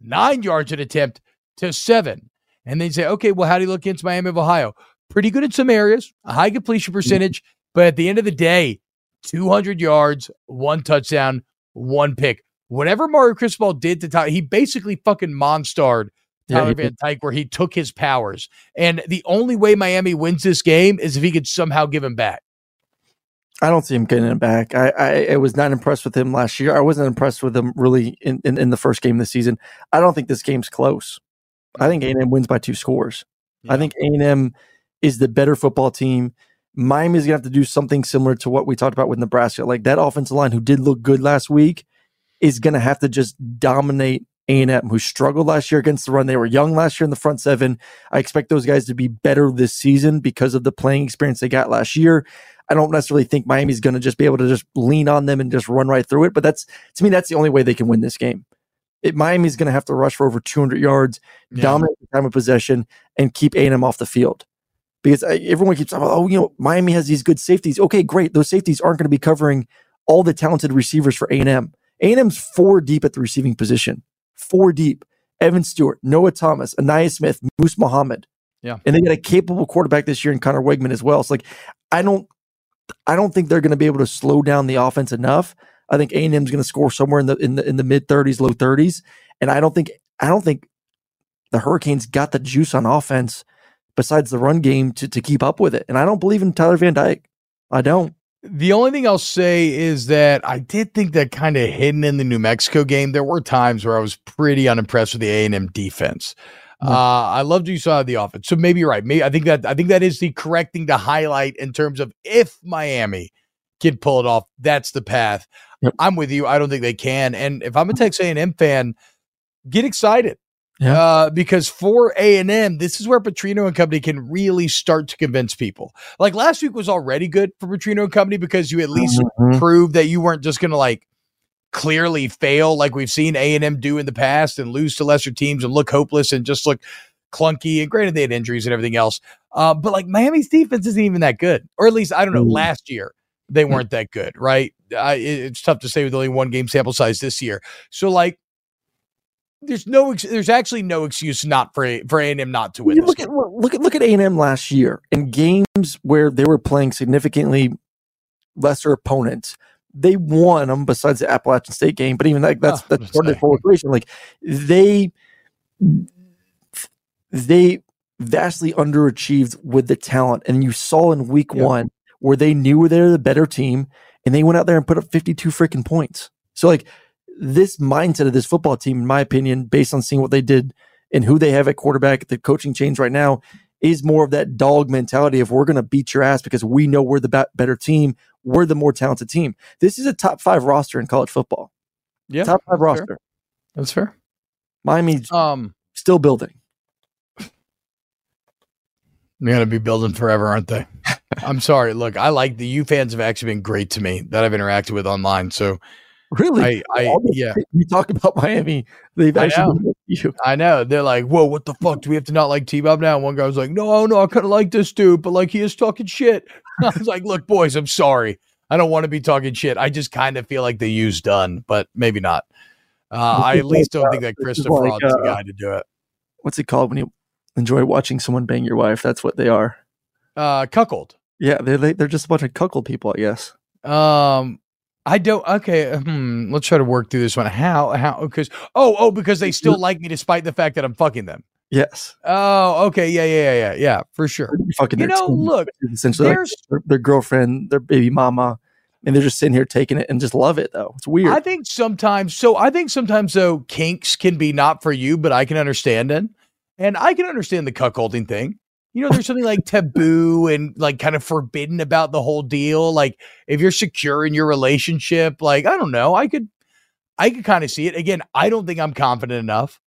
nine yards an attempt to seven. And then you say, okay, well, how do you look against Miami of Ohio? Pretty good in some areas, a high completion percentage, but at the end of the day, 200 yards, one touchdown, one pick. Whatever Mario Cristobal did to Tyler, he basically fucking monstered Yeah, Tyler he Van Dyke where he took his powers. And the only way Miami wins this game is if he could somehow give him back. I don't see him getting it back. I, I, I was not impressed with him last year. I wasn't impressed with him really in, in, in the first game of the season. I don't think this game's close. I think mm-hmm. A&M wins by two scores. I think A&M is the better football team. Miami's gonna have to do something similar to what we talked about with Nebraska. Like that offensive line, who did look good last week, is gonna have to just dominate A&M, who struggled last year against the run. They were young last year in the front seven. I expect those guys to be better this season because of the playing experience they got last year. I don't necessarily think Miami's going to just be able to just lean on them and just run right through it. But that's to me, that's the only way they can win this game. It, Miami's going to have to rush for over 200 yards, Yeah. dominate the time of possession, and keep A&M off the field. Because uh, everyone keeps talking, oh, you know, Miami has these good safeties. Okay, great. Those safeties aren't going to be covering all the talented receivers for A&M. A&M's four deep at the receiving position, four deep. Evan Stewart, Noah Thomas, Ainias Smith, Moose Muhammad. Yeah. And they got a capable quarterback this year in Conner Weigman as well. It's like I don't I don't think they're going to be able to slow down the offense enough. I think A&M is going to score somewhere in the in the in the mid 30s, low 30s, and I don't think I don't think the Hurricanes got the juice on offense besides the run game to to keep up with it. And I don't believe in Tyler Van Dyke. I don't. The only thing I'll say is that I did think that kind of hidden in the New Mexico game, there were times where I was pretty unimpressed with the A and M defense. Uh, I loved you saw the offense. So maybe you're right. Maybe I think that I think that is the correct thing to highlight in terms of if Miami can pull it off, that's the path. I'm with you. I don't think they can. And if I'm a Texas A&M fan, get excited. Yeah. Uh, because for A and M, this is where Petrino and company can really start to convince people. Like last week was already good for Petrino and company because you at least Mhm. proved that you weren't just going to like clearly fail like we've seen A and M do in the past and lose to lesser teams and look hopeless and just look clunky. And granted, they had injuries and everything else, uh, but like Miami's defense isn't even that good, or at least I don't know. Mm. Last year they weren't that good, right? I, it- it's tough to say with only one game sample size this year. So like. There's no, ex- there's actually no excuse not for A- for A and M not to win. You look at look at look at A and M last year in games where they were playing significantly lesser opponents. They won them besides the Appalachian State game, but even like that's Oh, that's part of the whole equation. Like they they vastly underachieved with the talent, and you saw in week Yeah. one where they knew they were the better team, and they went out there and put up fifty two freaking points. So like this mindset of this football team, in my opinion, based on seeing what they did and who they have at quarterback, the coaching change right now is more of that dog mentality of we're going to beat your ass because we know we're the better team, we're the more talented team. This is a top five roster in college football. Yeah, top five that's fair. roster. That's fair. Miami's Um, still building. They're gonna be building forever, aren't they? *laughs* I'm sorry. Look, I like the U fans have actually been great to me that I've interacted with online. So Really, I, I yeah, You talk about Miami. They've I actually know. I know. They're like, whoa, what the fuck? Do we have to not like T Bob now? And one guy was like, no, no, I kind of like this dude, but like he is talking shit. *laughs* I was like, look, boys, I'm sorry. I don't want to be talking shit. I just kind of feel like the U's done, but maybe not. Uh, I at least don't think that This is Christopher like, Rod's the uh, guy to do it. What's it called when you enjoy watching someone bang your wife? That's what they are. Uh, cuckold. Yeah, they're they, they're just a bunch of cuckold people, I guess. Um, I don't. Okay, hmm, let's try to work through this one. How? How? Because oh, oh, because they still like me despite the fact that I'm fucking them. Yes. Oh, okay. Yeah, yeah, yeah, yeah, yeah, for sure. Fucking You their know, team, look, essentially like their, their girlfriend, their baby mama, and they're just sitting here taking it and just love it though. It's weird. I think sometimes, so I think sometimes though kinks can be not for you, but I can understand it, and I can understand the cuckolding thing. You know, there's something like taboo and like kind of forbidden about the whole deal. Like if you're secure in your relationship, like I don't know, I could, I could kind of see it. Again, I don't think I'm confident enough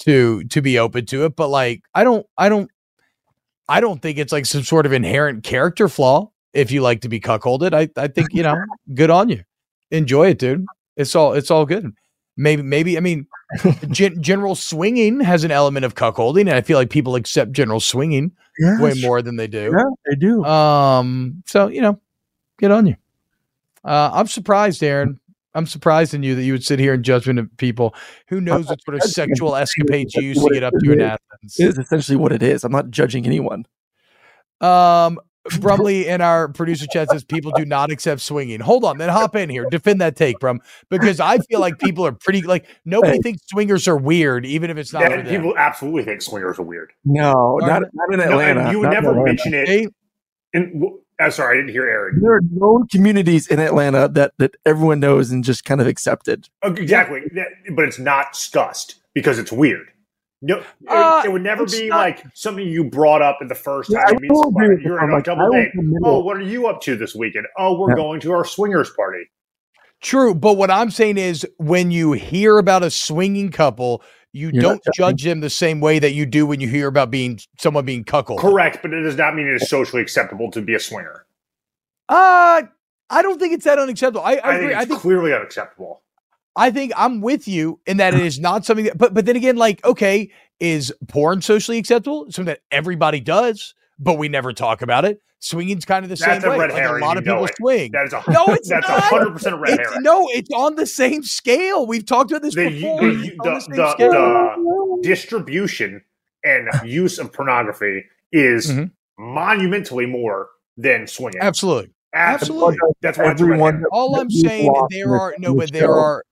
to to be open to it, but like I don't, I don't, I don't think it's like some sort of inherent character flaw. If you like to be cuckolded, I I think you know, *laughs* good on you. Enjoy it, dude. It's all it's all good. Maybe maybe I mean, *laughs* gen- general swinging has an element of cuckolding, and I feel like people accept general swinging Yeah, way more than they do. Yeah, they do. Um, so you know, get on you. Uh, I'm surprised, Aaron. I'm surprised in you that you would sit here in judgment of people. Who knows what sort of sexual escapades you used to get up to in Athens? It's essentially what it is. I'm not judging anyone. Um, Brumley in our producer chat says people do not accept swinging. Hold on, then hop in here, defend that take, Brum, because I feel like people are pretty like nobody Hey. thinks swingers are weird, even if it's not. Yeah, for them. people absolutely think swingers are weird. No, not, not in No, Atlanta. you would never Atlanta. mention it. They- In, w- uh, sorry, I didn't hear Aaron. There are known communities in Atlanta that that everyone knows and just kind of accepted. Exactly, but it's not discussed because it's weird. No, it, Uh, it would never be not- like something you brought up in the first Yeah, time you meet will somebody. You're you, in a like, double date. Oh, what are you up to this weekend? Oh, we're Yeah. going to our swingers party. True, but what I'm saying is when you hear about a swinging couple, you You're don't judge them the same way that you do when you hear about being someone being cuckolded. Correct, but it does not mean it is socially acceptable to be a swinger. Uh I don't think it's that unacceptable. I, I, I, agree. think I it's think clearly unacceptable. I think I'm with you in that it is not something that, but but then again, like, okay, is porn socially acceptable? Something that everybody does, but we never talk about it. Swinging's kind of the That's same a way. red Like, herring, a lot of people it. swing. That is a *laughs* No, it's that's not. hundred percent a red It's- herring. no, it's on the same scale. We've talked about this the, before. the, It's on the, the, the distribution and use of pornography is Mhm. monumentally more than swinging. Absolutely. Absolutely. Absolutely. That's why it's a red Everyone. All I'm saying, there are no, but there are.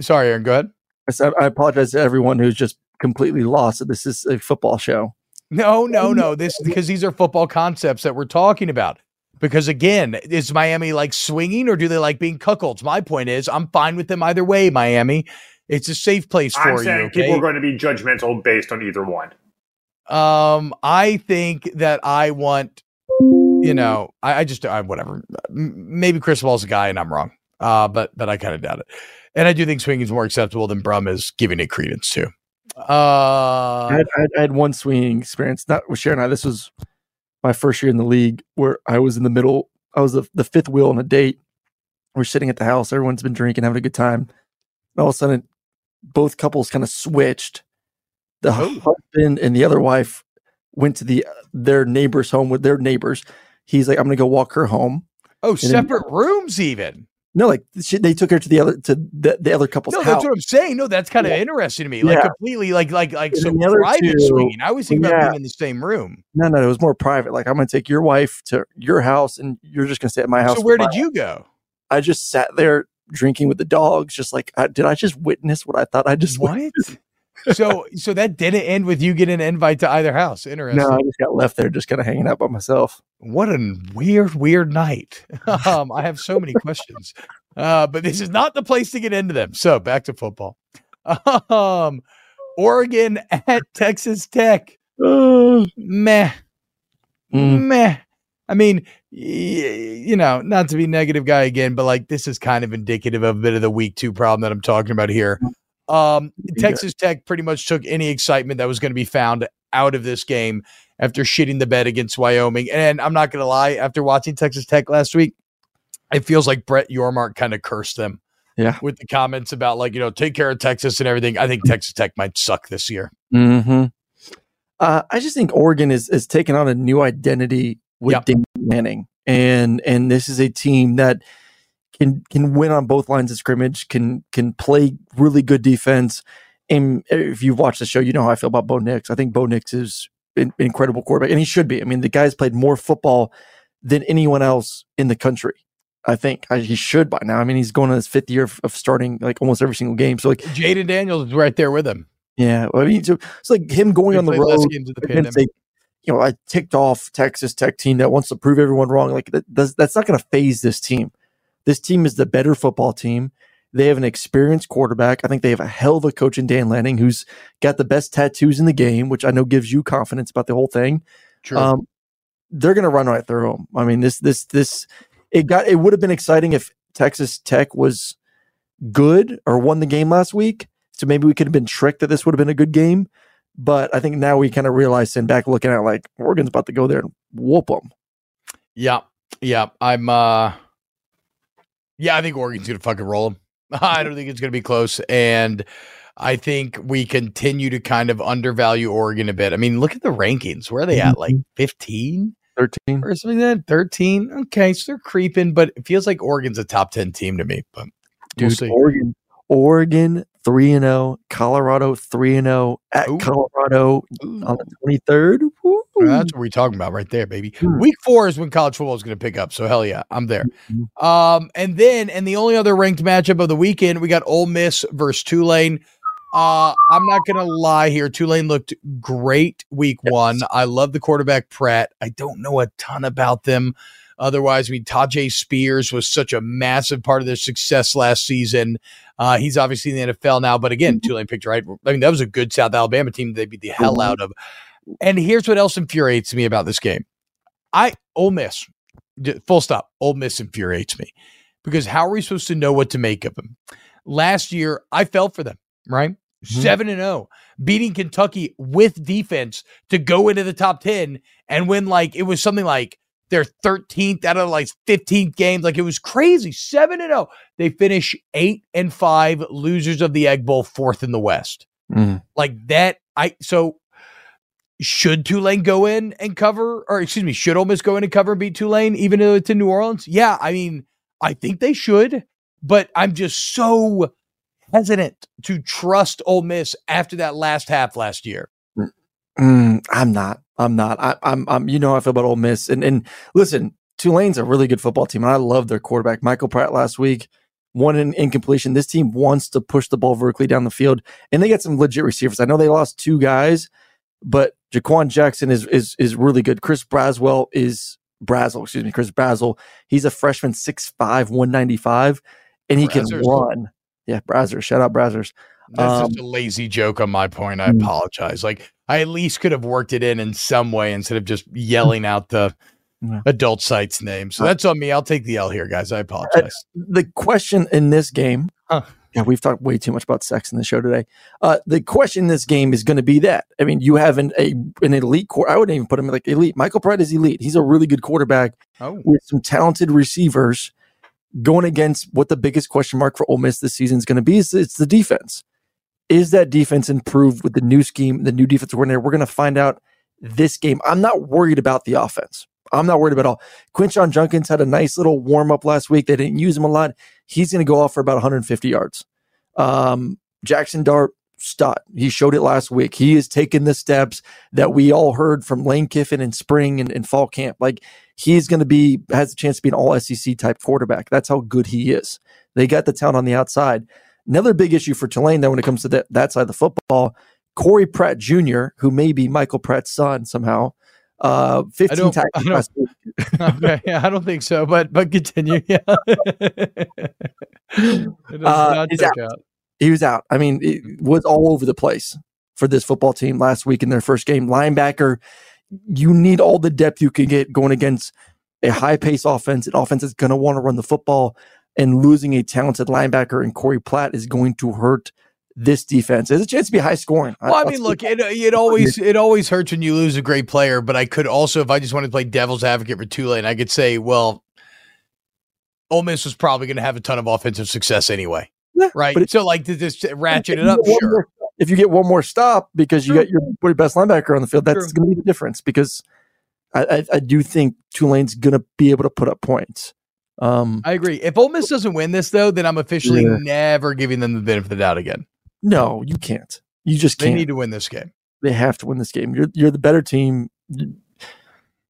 Sorry, Aaron. Go ahead. I said I apologize to everyone who's just completely lost that this is a football show. No, no, no. This because these are football concepts that we're talking about. Because again, is Miami like swinging or do they like being cuckolds? My point is, I'm fine with them either way. Miami, it's a safe place for I'm you. saying Okay? people are going to be judgmental based on either one. Um, I think that I want, you know, I, I just, I whatever. Maybe Cristobal's a guy and I'm wrong. Uh, but but I kind of doubt it. And I do think swinging is more acceptable than Brum is giving it credence to. Uh, I, had, I had- I had one swinging experience, not with Sharon I. This was my first year in the league where I was in the middle. I was the, the fifth wheel on a date. We're sitting at the house. Everyone's been drinking, having a good time. And all of a sudden, both couples kind of switched. The husband and the other wife went to the their neighbor's home with their neighbors. He's like, "I'm going to go walk her home." oh, then- separate rooms even. No, like she, they took her to the other to the, the other couple's house. No, house. that's what I'm saying. No, that's kind of Yeah. interesting to me. Like Yeah. completely, like like like And so then the other private two- swinging. I was thinking about being in the same room. No, no, it was more private. Like I'm going to take your wife to your house, and you're just going to stay at my house. So where did you go? I just sat there drinking with the dogs, just like, I, did I just witness what I thought I just What? So so that didn't end with you getting an invite to either house. Interesting. No, I just got left there, just kind of hanging out by myself. What a weird, weird night. *laughs* um, I have so many questions, uh, but this is not the place to get into them. So back to football. *laughs* Um, Oregon at Texas Tech. *sighs* Meh, Mm. meh. I mean, you know, not to be negative guy again, but like this is kind of indicative of a bit of the week two problem that I'm talking about here. Um, Texas Tech pretty much took any excitement that was going to be found out of this game after shitting the bed against Wyoming. And I'm not going to lie, after watching Texas Tech last week, it feels like Brett Yormark kind of cursed them Yeah. with the comments about like, you know, take care of Texas and everything. I think Texas Tech might suck this year. Mm-hmm. Uh, I just think Oregon is is taking on a new identity with Yep. Dan Lanning, and and this is a team that can can win on both lines of scrimmage, can can play really good defense. And if you've watched the show, you know how I feel about Bo Nix. I think Bo Nix is an incredible quarterback, and he should be. I mean, the guy's played more football than anyone else in the country. I think I, he should by now. I mean, he's going on his fifth year of, of starting like almost every single game. So like, Jayden Daniels is right there with him. Yeah, I mean, so it's like him going They on the road. the pandemic. you know, I ticked off Texas Tech team that wants to prove everyone wrong. Like that, that's, that's not going to phase this team. This team is the better football team. They have an experienced quarterback. I think they have a hell of a coach in Dan Lanning, who's got the best tattoos in the game, which I know gives you confidence about the whole thing. True. Um, they're going to run right through them. I mean, this, this, this, it got, it would have been exciting if Texas Tech was good or won the game last week. So maybe we could have been tricked that this would have been a good game. But I think now we kind of realize, sitting back looking at like Oregon's about to go there and whoop them. Yeah, yeah. I'm. uh Yeah, I think Oregon's gonna fucking roll them. *laughs* I don't think it's gonna be close, and I think we continue to kind of undervalue Oregon a bit. I mean, look at the rankings. Where are they at? Like mm-hmm. 15 13. or something like that. 13. Okay, so they're creeping, but it feels like Oregon's a top 10 team to me. But we'll Dude, see. Oregon, Oregon 3 and 0, Colorado 3 and 0 at Ooh. Colorado on the 23rd. Woo. That's what we're talking about right there, baby. Hmm. Week four is when college football is going to pick up. So hell yeah, I'm there. Mm-hmm. Um, and then, and the only other ranked matchup of the weekend, we got Ole Miss versus Tulane. Uh, I'm not gonna lie here. Tulane looked great week one. I love the quarterback Pratt. I don't know a ton about them. Otherwise, I mean, Tyjae Spears was such a massive part of their success last season. Uh, he's obviously in the NFL now, but again, Tulane picked right. I mean, that was a good South Alabama team. They beat the hell out of. And here's what else infuriates me about this game. I Ole Miss, full stop. Ole Miss infuriates me because how are we supposed to know what to make of them? Last year, I fell for them. Right, seven and zero, beating Kentucky with defense to go into the top ten, and when like it was something like their 13th out of like 15th games, like it was crazy. Seven and zero, they finish eight and five, losers of the Egg Bowl, fourth in the West Mm. like that. I so should Tulane go in and cover, or excuse me, should Ole Miss go in and cover and beat Tulane, even though it's in New Orleans? Yeah, I mean, I think they should, but I'm just so hesitant to trust Ole Miss after that last half last year. Mm, I'm not. I'm not. I, I'm. I'm. You know how I feel about Ole Miss. And and listen, Tulane's a really good football team, and I love their quarterback, Michael Pratt. Last week, one in incompletion. This team wants to push the ball vertically down the field, and they got some legit receivers. I know they lost two guys, but Jha'Quan Jackson is is is really good. Chris Braswell is Brazzell. Excuse me, Chris Brazzell. He's a freshman, 6'5", 195, and he Brazzers. can run. Yeah, Brazzers. Shout out Brazzers. That's just Um, a lazy joke on my point. I mm. apologize. Like I at least could have worked it in in some way instead of just yelling out the Yeah. adult site's name. So Uh, that's on me. I'll take the L here, guys. I apologize. the question in this game, Huh. Yeah, we've talked way too much about sex in the show today. Uh, the question in this game is going to be that. I mean, you have an a, an elite core. I wouldn't even put him like elite. Michael Pratt is elite. He's a really good quarterback Oh, with some talented receivers going against what the biggest question mark for Ole Miss this season is going to be is it's the defense. Is that defense improved with the new scheme, the new defense coordinator? We're going to find out this game. I'm not worried about the offense. I'm not worried about all. Quinshon Judkins had a nice little warm up last week. They didn't use him a lot. He's going to go off for about 150 yards. Um, Jackson Dart, stud. He showed it last week. He has taken the steps that we all heard from Lane Kiffin in spring and, and fall camp. Like he's going to be has a chance to be an all SEC type quarterback. That's how good he is. They got the talent on the outside. Another big issue for Tulane, though, when it comes to that, that side of the football, Corey Pratt Jr., who may be Michael Pratt's son somehow, uh, 15 don't- I don't- last week. *laughs* okay. Yeah, I don't think so, but but continue. Yeah. *laughs* Uh, not check out. out. He was out. I mean, it was all over the place for this football team last week in their first game. Linebacker, you need all the depth you can get going against a high pace offense, an offense that's going to want to run the football, and losing a talented linebacker in Corey Platt is going to hurt this defense. There's a chance to be high scoring. Well, I mean, look, it, it always it always hurts when you lose a great player, but I could also, if I just wanted to play devil's advocate for Tulane, I could say, well, Ole Miss was probably going to have a ton of offensive success anyway, Yeah, right? it- so, like, to just ratchet it up, sure. more- if you get one more stop because you True. got your best linebacker on the field, that's True. going to be the difference. Because I, I, I do think Tulane's going to be able to put up points. Um, I agree. If Ole Miss doesn't win this, though, then I'm officially Yeah. never giving them the benefit of the doubt again. No, you can't. You just can't. They need to win this game. they have to win this game. You're you're the better team.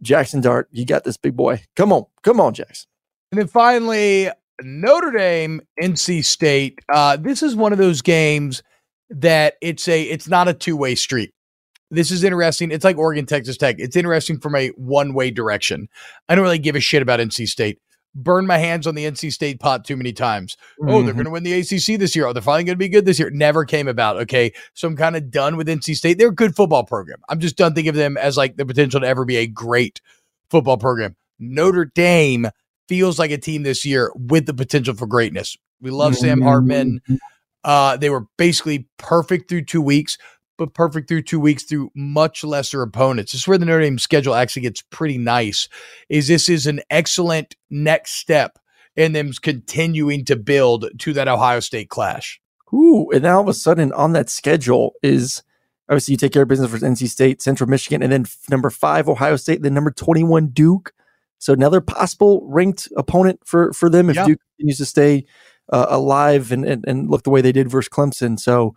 Jackson Dart, you got this big boy. Come on, come on, Jackson. And then finally, Notre Dame, NC State. Uh, this is one of those games that it's a it's not a two way street. This is interesting. It's like Oregon, Texas Tech. It's interesting from a one way direction. I don't really give a shit about NC State. Burn my hands on the NC State pot too many times. Oh, they're Mhm. going to win the ACC this year. Oh, they're finally going to be good this year. Never came about. Okay. So I'm kind of done with NC State. They're a good football program. I'm just done thinking of them as like the potential to ever be a great football program. Notre Dame feels like a team this year with the potential for greatness. We love Sam Hartman. Uh, they were basically perfect through two weeks, but perfect through two weeks through much lesser opponents. This is where the Notre Dame schedule actually gets pretty nice. Is this is an excellent next step in them continuing to build to that Ohio State clash. Ooh, and now all of a sudden on that schedule is obviously you take care of business for NC State, Central Michigan, and then number five Ohio State, then number twenty one Duke. So another possible ranked opponent for for them if Yeah. Duke continues to stay uh, alive and, and and look the way they did versus Clemson. So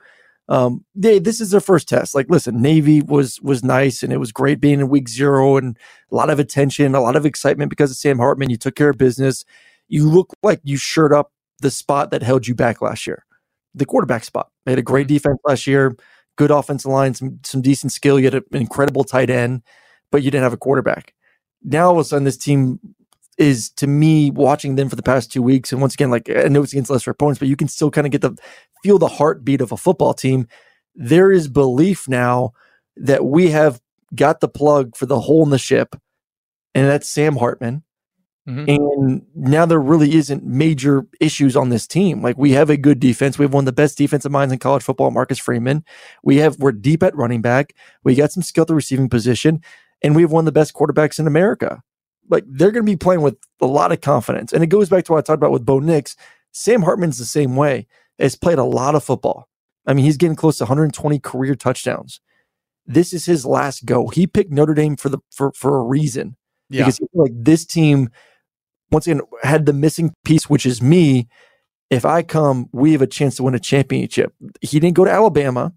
um, they, this is their first test. Like, listen, Navy was was nice and it was great being in week zero and a lot of attention, a lot of excitement because of Sam Hartman. You took care of business. You look like you shirt up the spot that held you back last year the quarterback spot. They had a great defense last year, good offensive line, some some decent skill. You had an incredible tight end, but you didn't have a quarterback. Now all of a sudden, this team is to me watching them for the past two weeks, and once again, like I know it's against lesser opponents, but you can still kind of get the feel the heartbeat of a football team. There is belief now that we have got the plug for the hole in the ship, and that's Sam Hartman. Mm-hmm. And now there really isn't major issues on this team. Like we have a good defense. We have one of the best defensive minds in college football, Marcus Freeman. We have we're deep at running back. We got some skill at the receiving position, and we have one of the best quarterbacks in America. Like they're going to be playing with a lot of confidence. And it goes back to what I talked about with Bo Nix. Sam Hartman's the same way. Has played a lot of football. I mean, he's getting close to 120 career touchdowns. This is his last go. He picked Notre Dame for the for for a reason. Yeah. Because like this team once again had the missing piece, which is me. If I come, we have a chance to win a championship. He didn't go to Alabama.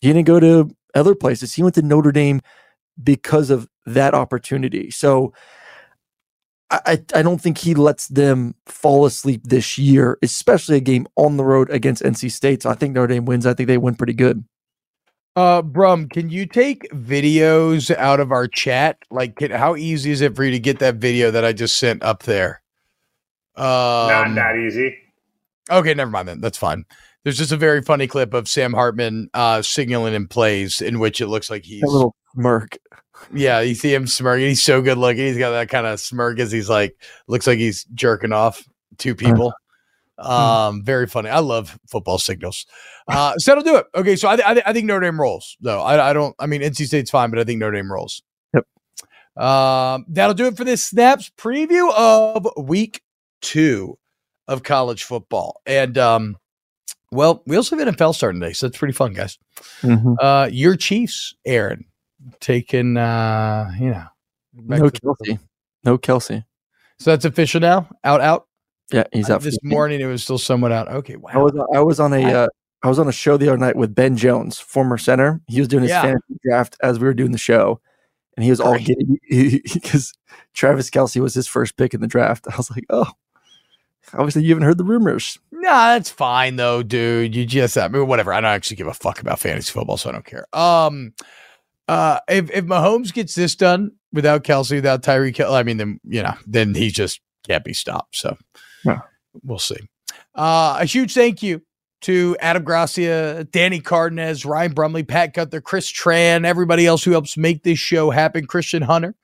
He didn't go to other places. He went to Notre Dame because of that opportunity. So I, I I don't think he lets them fall asleep this year, especially a game on the road against NC State. So I think Notre Dame wins. I think they win pretty good. Uh, Brum, can you take videos out of our chat? Like, can, how easy is it for you to get that video that I just sent up there? Um, Not that easy. Okay, never mind then. That's fine. There's just a very funny clip of Sam Hartman uh, signaling in plays in which it looks like he's A little smirk. Yeah. You see him smirking. He's so good looking. He's got that kind of smirk as he's like looks like he's jerking off two people. Um, very funny. I love football signals. Uh, so that'll do it. Okay, so I, th- I, th- I think Notre Dame rolls though. I, I don't. I mean, NC State's fine, but I think Notre Dame rolls. Yep. Um, that'll do it for this snaps preview of week two of college football. And um, well, we also have NFL starting today, so it's pretty fun, guys. Uh, your Chiefs, Aaron, taking uh, you know, No Kelce. No Kelce. so that's official now. Out, out. Yeah, he's out. this morning. It was still somewhat out. Okay, wow. I was I was on a uh, I was on a show the other night with Ben Jones, former center. He was doing his Yeah. fantasy draft as we were doing the show, and he was all giddy *laughs* because Travis Kelce was his first pick in the draft. *laughs* I was like, oh, obviously you haven't heard the rumors. Nah, that's fine though, dude. You just I mean, whatever. I don't actually give a fuck about fantasy football, so I don't care. Um, uh, if if Mahomes gets this done without Kelce, without Tyreek Hill, I mean, then you know, then he just can't be stopped. So Yeah. we'll see. Uh, a huge thank you to Adam Gracia, Danny Cardenas, Ryan Brumley, Pat Gunther, Chris Tran, everybody else who helps make this show happen. Christian Hunter.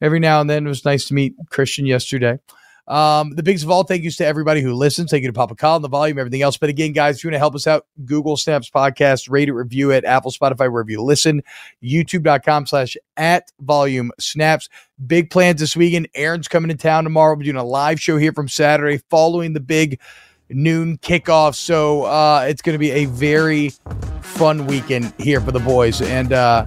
Every now and then it was nice to meet Christian yesterday. Um, the biggest of all, thank yous to everybody who listens. Thank you to Papa Colin, the volume, everything else. But again, guys, if you want to help us out, Google Snaps Podcast, rate it, review it, Apple, Spotify, wherever you listen, youtube.com slash at volume snaps. Big plans this weekend. Aaron's coming to town tomorrow. We're doing a live show here from Saturday following the big noon kickoff. So uh, it's going to be a very fun weekend here for the boys. And uh,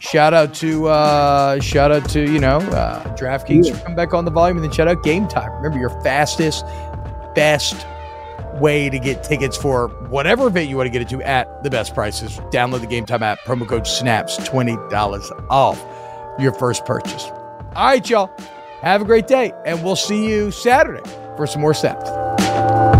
shout out to uh, shout out to you know uh, DraftKings for coming back on the volume, and then shout out Game Time. Remember your fastest, best way to get tickets for whatever event you want to get it to at the best prices. Download the Game Time app. Promo code Snaps twenty dollars off your first purchase. All right, y'all. Have a great day, and we'll see you Saturday for some more snaps.